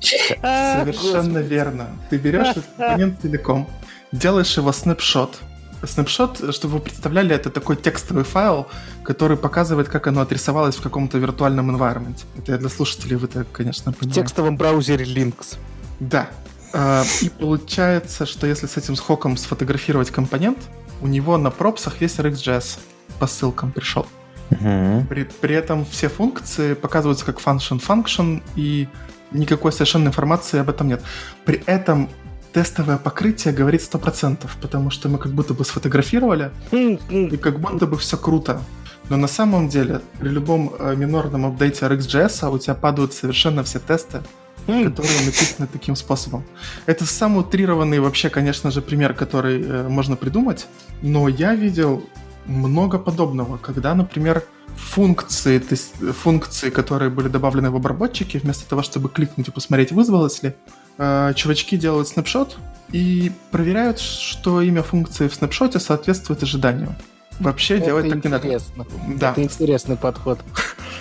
Совершенно верно. Ты берешь этот компонент целиком, делаешь его снапшот, Снапшот, чтобы вы представляли, это такой текстовый файл, который показывает, как оно отрисовалось в каком-то виртуальном environment. Это для слушателей вы так, конечно, понимаете. В текстовом браузере Linux. Да. А, и получается, что если с этим хоком сфотографировать компонент, у него на пропсах есть RxJS по ссылкам пришел. Uh-huh. При, при этом все функции показываются как function function, и никакой совершенно информации об этом нет. При этом тестовое покрытие говорит 100%, потому что мы как будто бы сфотографировали, и как будто бы все круто. Но на самом деле при любом э, минорном апдейте RxJS у тебя падают совершенно все тесты, которые написаны таким способом. Это самый утрированный вообще, конечно же, пример, который э, можно придумать, но я видел много подобного, когда, например, функции, то есть функции, которые были добавлены в обработчике, вместо того, чтобы кликнуть и посмотреть, вызвалось ли, э, чувачки делают снапшот и проверяют, что имя функции в снапшоте соответствует ожиданию. Вообще Это делать так не надо. Да. Это интересный подход.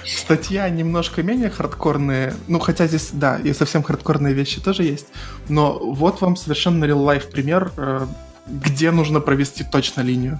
Статья немножко менее хардкорные, ну хотя здесь, да, и совсем хардкорные вещи тоже есть, но вот вам совершенно real-life пример, э, где нужно провести точно линию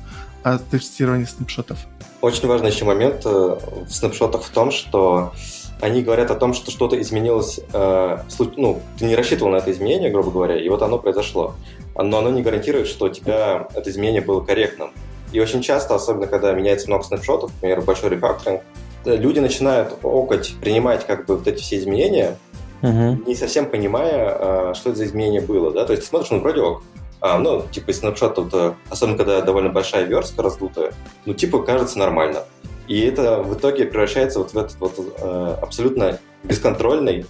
тестирования снапшотов. Очень важный еще момент э, в снапшотах в том, что они говорят о том, что что-то изменилось, э, ну, ты не рассчитывал на это изменение, грубо говоря, и вот оно произошло. Но оно не гарантирует, что у тебя это изменение было корректным. И очень часто, особенно когда меняется много снапшотов, например, большой рефакторинг, люди начинают окать, принимать как бы вот эти все изменения, угу. не совсем понимая, а, что это за изменение было, да, то есть ты смотришь, ну, вроде ок, а, ну, типа, снапшот, тут, особенно когда довольно большая верстка раздутая, ну, типа, кажется нормально. И это в итоге превращается вот в этот вот э, абсолютно бесконтрольный,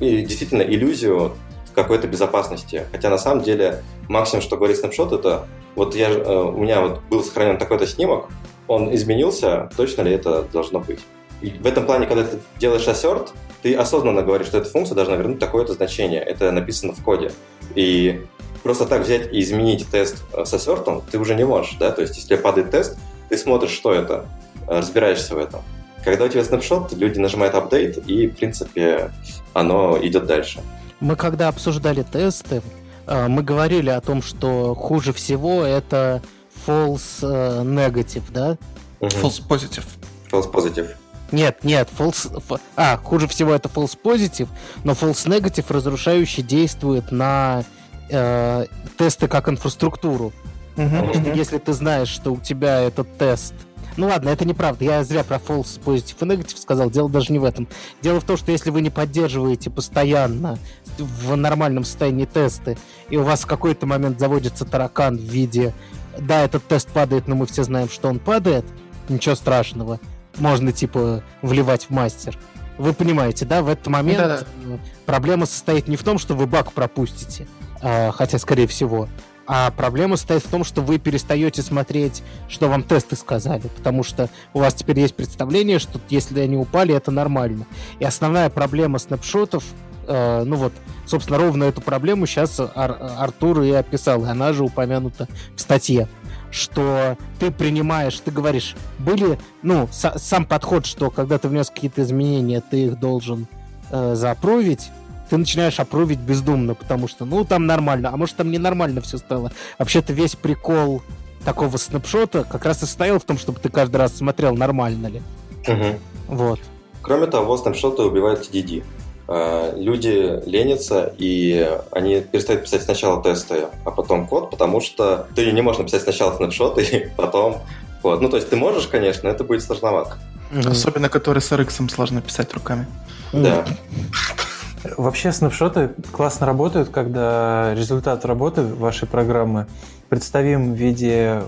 и действительно иллюзию какой-то безопасности. Хотя на самом деле максимум, что говорит снапшот, это вот я, э, у меня вот был сохранен такой-то снимок, он изменился, точно ли это должно быть. И в этом плане, когда ты делаешь assert, ты осознанно говоришь, что эта функция должна вернуть такое-то значение. Это написано в коде. И просто так взять и изменить тест э, с ассертом ты уже не можешь, да? То есть, если падает тест, ты смотришь, что это, разбираешься в этом. Когда у тебя снапшот, люди нажимают апдейт, и, в принципе, оно идет дальше. Мы когда обсуждали тесты, э, мы говорили о том, что хуже всего это false negative, да? False positive. False positive. Нет, нет, false... А, хуже всего это false positive, но false negative разрушающе действует на э, тесты как инфраструктуру. Uh-huh, Потому что если ты знаешь, что у тебя этот тест... Ну ладно, это неправда. Я зря про false positive и negative сказал. Дело даже не в этом. Дело в том, что если вы не поддерживаете постоянно в нормальном состоянии тесты, и у вас в какой-то момент заводится таракан в виде да, этот тест падает, но мы все знаем, что он падает, ничего страшного. Можно, типа, вливать в мастер. Вы понимаете, да, в этот момент Да-да. проблема состоит не в том, что вы баг пропустите, а, хотя, скорее всего. А проблема состоит в том, что вы перестаете смотреть, что вам тесты сказали, потому что у вас теперь есть представление, что если они упали, это нормально. И основная проблема снапшотов, э, ну вот, собственно, ровно эту проблему сейчас Ар- Артур и описал, и она же упомянута в статье что ты принимаешь, ты говоришь, были, ну, сам подход, что когда ты внес какие-то изменения, ты их должен э, запровить, ты начинаешь опровить бездумно, потому что, ну, там нормально, а может, там ненормально все стало. Вообще-то весь прикол такого снапшота как раз и состоял в том, чтобы ты каждый раз смотрел, нормально ли. Угу. Вот. Кроме того, снапшоты убивают TDD. А, люди ленятся, и они перестают писать сначала тесты, а потом код, потому что ты не можешь написать сначала снапшоты, и потом код. Ну, то есть ты можешь, конечно, это будет сложновато. Особенно, который с RX сложно писать руками. Да. Вообще снапшоты классно работают, когда результат работы вашей программы представим в виде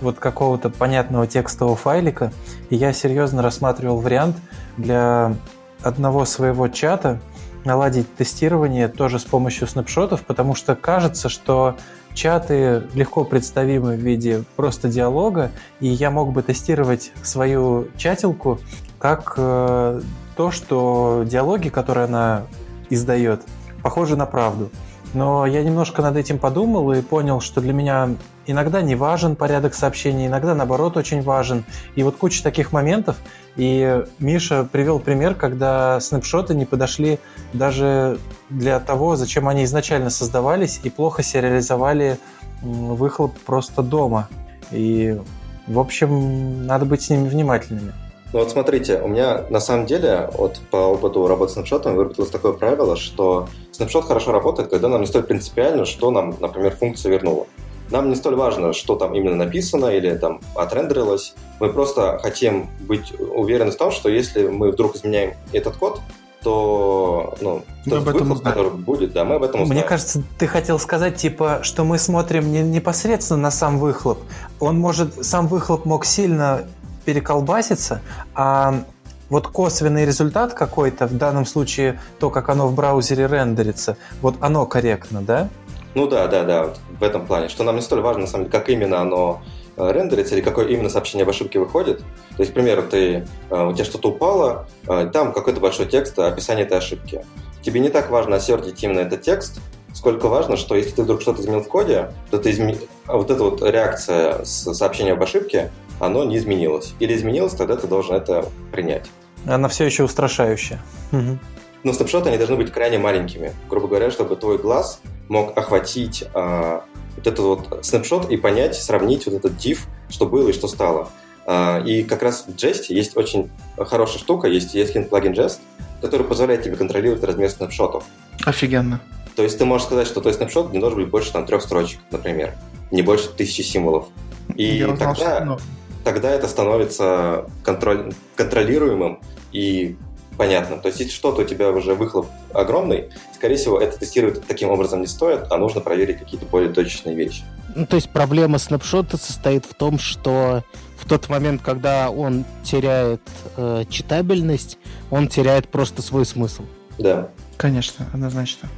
вот какого-то понятного текстового файлика. И я серьезно рассматривал вариант для одного своего чата наладить тестирование тоже с помощью снапшотов, потому что кажется, что чаты легко представимы в виде просто диалога, и я мог бы тестировать свою чатилку как э, то, что диалоги, которые она издает, похоже на правду. Но я немножко над этим подумал и понял, что для меня иногда не важен порядок сообщений, иногда наоборот очень важен. И вот куча таких моментов. И Миша привел пример, когда снапшоты не подошли даже для того, зачем они изначально создавались, и плохо сериализовали выхлоп просто дома. И, в общем, надо быть с ними внимательными. Ну вот смотрите, у меня на самом деле вот по опыту работы с снапшотом выработалось такое правило, что снапшот хорошо работает, когда нам не столь принципиально, что нам, например, функция вернула. Нам не столь важно, что там именно написано или там отрендерилось. Мы просто хотим быть уверены в том, что если мы вдруг изменяем этот код, то ну, мы об этом выхлоп, который будет, да, мы об этом узнаем. Мне кажется, ты хотел сказать, типа, что мы смотрим не непосредственно на сам выхлоп. Он может, сам выхлоп мог сильно переколбаситься, а вот косвенный результат какой-то, в данном случае то, как оно в браузере рендерится, вот оно корректно, да? Ну да, да, да, вот в этом плане, что нам не столь важно, на самом деле, как именно оно э, рендерится или какое именно сообщение об ошибке выходит. То есть, к примеру, ты, э, у тебя что-то упало, э, там какой-то большой текст, описание этой ошибки. Тебе не так важно осердить именно этот текст, сколько важно, что если ты вдруг что-то изменил в коде, то ты изме... а вот эта вот реакция с сообщением об ошибке, оно не изменилось. Или изменилось, тогда ты должен это принять. Она все еще устрашающая. Угу. Но снапшоты, они должны быть крайне маленькими. Грубо говоря, чтобы твой глаз мог охватить а, вот этот вот снапшот и понять, сравнить вот этот div, что было и что стало. А, и как раз в Jest есть очень хорошая штука, есть ESLint плагин Jest, который позволяет тебе контролировать размер снапшотов. Офигенно. То есть ты можешь сказать, что твой снапшот не должен быть больше там трех строчек, например, не больше тысячи символов. И Я тогда... Узнал, что, тогда это становится контроль, контролируемым и понятным. То есть, если что-то у тебя уже выхлоп огромный, скорее всего, это тестировать таким образом не стоит, а нужно проверить какие-то более точечные вещи. Ну, то есть проблема снапшота состоит в том, что в тот момент, когда он теряет э, читабельность, он теряет просто свой смысл. Да. Конечно, однозначно.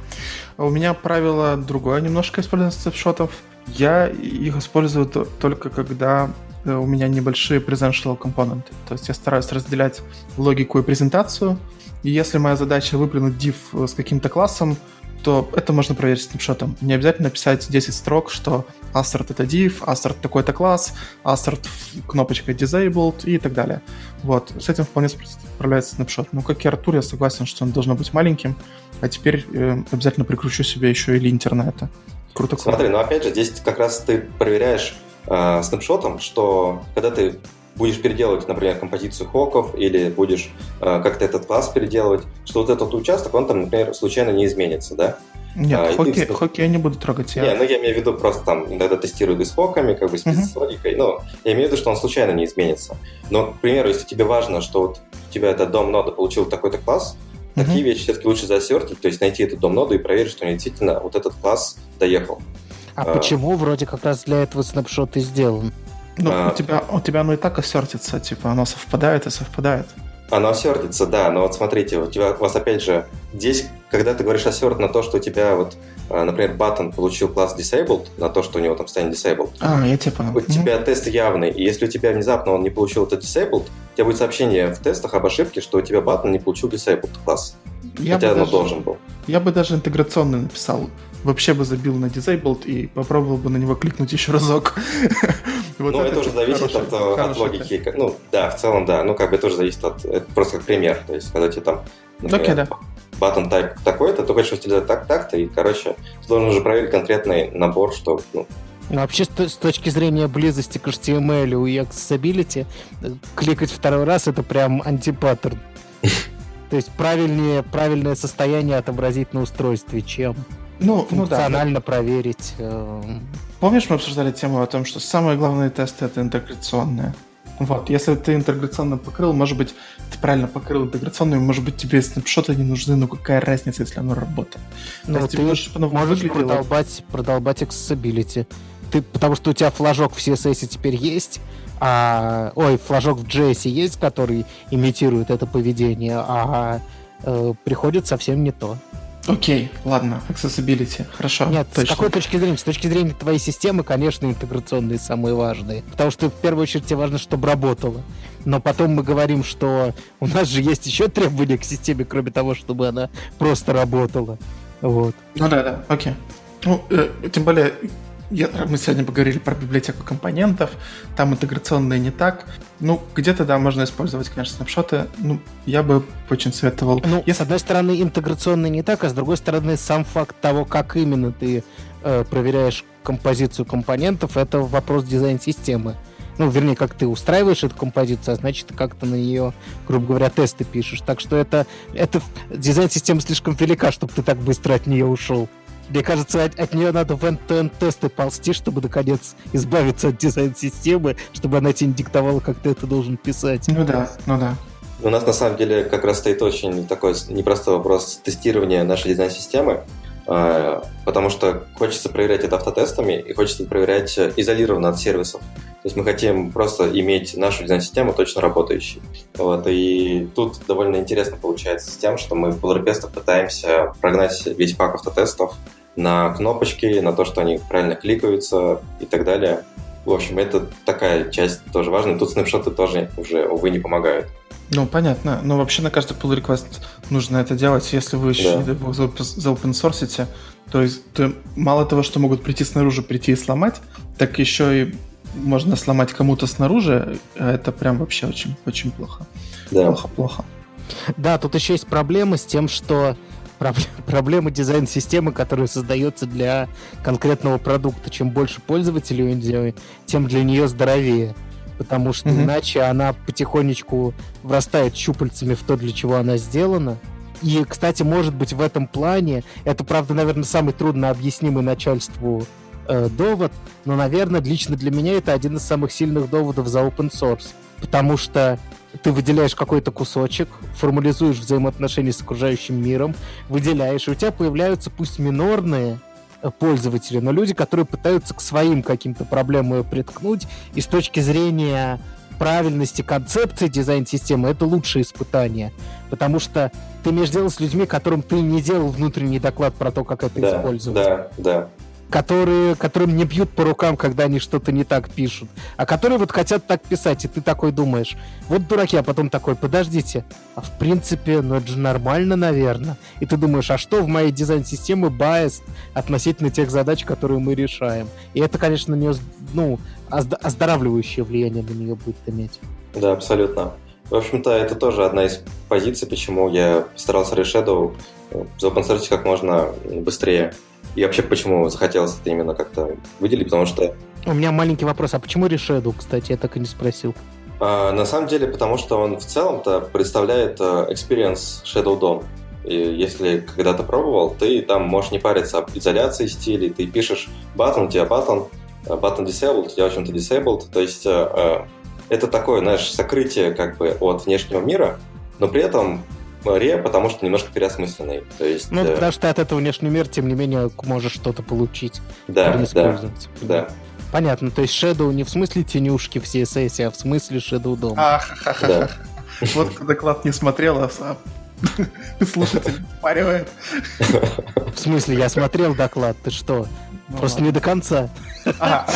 А у меня правило другое немножко использования снапшотов. Я их использую только когда э, у меня небольшие presential компоненты. То есть я стараюсь разделять логику и презентацию. И если моя задача выплюнуть div э, с каким-то классом, то это можно проверить снапшотом. Не обязательно писать 10 строк, что assert это div, assert такой-то класс, assert кнопочка disabled и так далее. Вот, с этим вполне справляется снапшот. Но как и Артур, я согласен, что он должен быть маленьким, а теперь э, обязательно прикручу себе еще и линтер на это. Круто. Смотри, но опять же, здесь как раз ты проверяешь э, снапшотом, что когда ты будешь переделывать, например, композицию хоков или будешь э, как-то этот класс переделывать, что вот этот участок, он там, например, случайно не изменится, да? Нет, а, хоки, ты... хоки я не буду трогать. Я... Не, ну я имею в виду просто там иногда тестирую и с хоками, как бы с uh-huh. но я имею в виду, что он случайно не изменится. Но, к примеру, если тебе важно, что вот у тебя этот дом нода получил такой-то класс, uh-huh. такие вещи все-таки лучше засертить, то есть найти этот дом ноду и проверить, что действительно вот этот класс доехал. А, а почему вроде как раз для этого снапшот и сделан? Ну, а... у, тебя, у тебя оно и так ассертится, типа оно совпадает и совпадает. Оно ассертится, да, но вот смотрите, у тебя у вас опять же здесь, когда ты говоришь ассерт на то, что у тебя вот, а, например, баттон получил класс disabled, на то, что у него там станет disabled. А, я типа. У тебя тест явный, и если у тебя внезапно он не получил этот disabled, у тебя будет сообщение в тестах об ошибке, что у тебя баттон не получил disabled класс. Я хотя даже, должен был. Я бы даже интеграционно написал вообще бы забил на disabled и попробовал бы на него кликнуть еще разок. вот ну, это, это уже зависит от, э, от логики. Тест. Ну, да, в целом, да. Ну, как бы тоже зависит от... Это просто как пример. То есть, когда тебе там, например, okay, да. button type такой-то, ты хочешь сделать так-так-то, и, короче, ты должен уже проверить конкретный набор, что, ну, ну, вообще, с точки зрения близости к HTML и accessibility, э, кликать второй раз — это прям антипаттерн. То есть правильнее, правильное состояние отобразить на устройстве, чем ну, функционально ну, да, проверить. Э... Помнишь, мы обсуждали тему о том, что самые главные тесты это интеграционные. Вот, если ты интеграционно покрыл, может быть, ты правильно покрыл интеграционную, может быть, тебе снапшоты не нужны, но какая разница, если оно работает? Ну, ты можешь, можешь продолбать, продолбать accessibility. Ты, потому что у тебя флажок в CSS теперь есть, а, ой, флажок в JS есть, который имитирует это поведение, а э, приходит совсем не то. Окей, ладно, accessibility, хорошо. Нет, точно. с какой точки зрения? С точки зрения твоей системы, конечно, интеграционные самые важные. Потому что в первую очередь тебе важно, чтобы работало. Но потом мы говорим, что у нас же есть еще требования к системе, кроме того, чтобы она просто работала. Вот. Ну да, да, окей. Ну, э, тем более, я, мы сегодня поговорили про библиотеку компонентов, там интеграционные не так. Ну, где-то, да, можно использовать, конечно, снапшоты. Ну, я бы очень советовал. Ну, Если... с одной стороны, интеграционные не так, а с другой стороны, сам факт того, как именно ты э, проверяешь композицию компонентов, это вопрос дизайн-системы. Ну, вернее, как ты устраиваешь эту композицию, а значит, как ты на нее, грубо говоря, тесты пишешь. Так что это, это дизайн-система слишком велика, чтобы ты так быстро от нее ушел. Мне кажется, от, от нее надо в end тесты ползти, чтобы наконец избавиться от дизайн-системы, чтобы она тебе не диктовала, как ты это должен писать. Ну да, ну да. У нас на самом деле как раз стоит очень такой непростой вопрос тестирования нашей дизайн-системы, а, потому что хочется проверять это автотестами и хочется проверять изолированно от сервисов. То есть мы хотим просто иметь нашу дизайн-систему точно работающей. Вот, и тут довольно интересно получается с тем, что мы в pull пытаемся прогнать весь пак автотестов на кнопочки, на то, что они правильно кликаются и так далее. В общем, это такая часть тоже важная. Тут снапшоты тоже уже, увы, не помогают. Ну, понятно. Но вообще на каждый pull request нужно это делать. Если вы еще, да. не бог, за open source, то есть то мало того, что могут прийти снаружи, прийти и сломать, так еще и можно сломать кому-то снаружи. А это прям вообще очень, очень плохо. Да. Плохо, плохо. Да, тут еще есть проблема с тем, что проблема дизайн-системы, которая создается для конкретного продукта. Чем больше пользователей у нее, тем для нее здоровее. Потому что mm-hmm. иначе она потихонечку врастает щупальцами в то, для чего она сделана. И, кстати, может быть, в этом плане, это, правда, наверное, самый трудно объяснимый начальству э, довод, но, наверное, лично для меня это один из самых сильных доводов за open source, потому что ты выделяешь какой-то кусочек, формализуешь взаимоотношения с окружающим миром, выделяешь, и у тебя появляются пусть минорные э, пользователи, но люди, которые пытаются к своим каким-то проблемам ее приткнуть, и с точки зрения правильности концепции дизайн-системы это лучшее испытание. Потому что ты имеешь дело с людьми, которым ты не делал внутренний доклад про то, как это Да, использовать. да, да. Которые, которым не бьют по рукам, когда они что-то не так пишут. А которые вот хотят так писать, и ты такой думаешь, вот дураки, а потом такой, подождите, а в принципе, ну это же нормально, наверное. И ты думаешь, а что в моей дизайн-системе biased относительно тех задач, которые мы решаем? И это, конечно, не, ну, озд- оздоравливающее влияние на нее будет иметь. Да, абсолютно. В общем-то, это тоже одна из позиций, почему я старался Shadow заопенсорсить как можно быстрее. И вообще, почему захотелось это именно как-то выделить, потому что... У меня маленький вопрос, а почему Reshadow, кстати, я так и не спросил. А, на самом деле, потому что он в целом-то представляет э, experience Shadow DOM. И если когда-то пробовал, ты там можешь не париться об изоляции стилей, ты пишешь button, у тебя button, button disabled, у тебя, в общем-то, disabled, то есть э, это такое, знаешь, сокрытие как бы от внешнего мира, но при этом ре, потому что немножко переосмысленный. То есть, Ну, э, потому что от этого внешний мир, тем не менее, можешь что-то получить. да, да, да. Понятно, то есть Shadow не в смысле тенюшки в CSS, а в смысле Shadow DOM. А. Да. Вот кто доклад не смотрел, а а слушатель паривает. В смысле, я смотрел доклад, ты что? Ну Просто ладно. не до конца. А,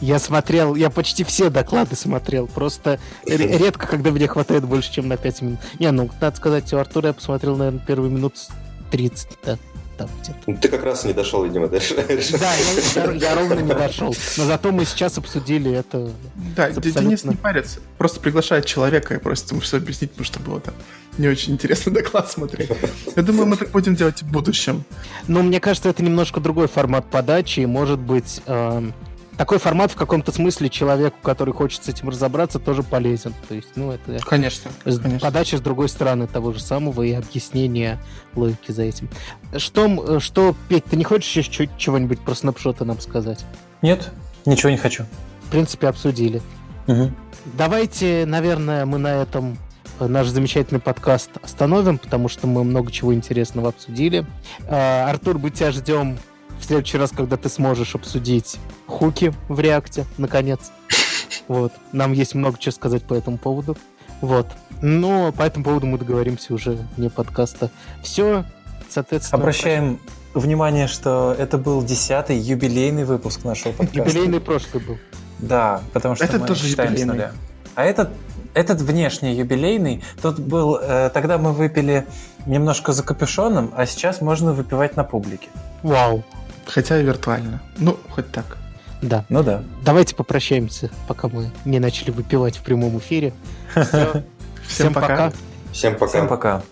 Я смотрел, я почти все доклады смотрел, просто ре- редко, когда мне хватает больше, чем на 5 минут. Не, ну, надо сказать, у Артура я посмотрел, наверное, первые минут 30, да, там где-то. Ну, Ты как раз не дошел, видимо, решения. Да, я, я- я ровно не дошел. Но зато мы сейчас обсудили это. Да, Абсолютно. Денис не парится. Просто приглашает человека и просит ему все объяснить, потому что было там не очень интересный доклад смотреть. Я думаю, мы так будем делать в будущем. Но мне кажется, это немножко другой формат подачи, и может быть эм, такой формат в каком-то смысле человеку, который хочет с этим разобраться, тоже полезен. То есть, ну, это Конечно, с- конечно. подача с другой стороны того же самого и объяснение логики за этим. Что, э, что Петь, ты не хочешь еще чего-нибудь про снапшоты нам сказать? Нет, ничего не хочу. В принципе, обсудили. Мгм. Давайте, наверное, мы на этом э, наш замечательный подкаст остановим, потому что мы много чего интересного обсудили. Э, Артур, мы тебя ждем в следующий раз, когда ты сможешь обсудить хуки в реакте, наконец. Вот. Нам есть много чего сказать по этому поводу. Вот. Но по этому поводу мы договоримся уже вне подкаста. Все, соответственно... Обращаем внимание, что это был десятый юбилейный выпуск нашего подкаста. Юбилейный прошлый был. Да, потому что Этот мы тоже считаем с юбилейный. нуля. А этот, этот внешний юбилейный, тот был, э, тогда мы выпили немножко за капюшоном, а сейчас можно выпивать на публике. Вау. Хотя и виртуально. Ну, хоть так. Да. Ну да. Давайте попрощаемся, пока мы не начали выпивать в прямом эфире. Всем пока. Всем пока. Всем пока.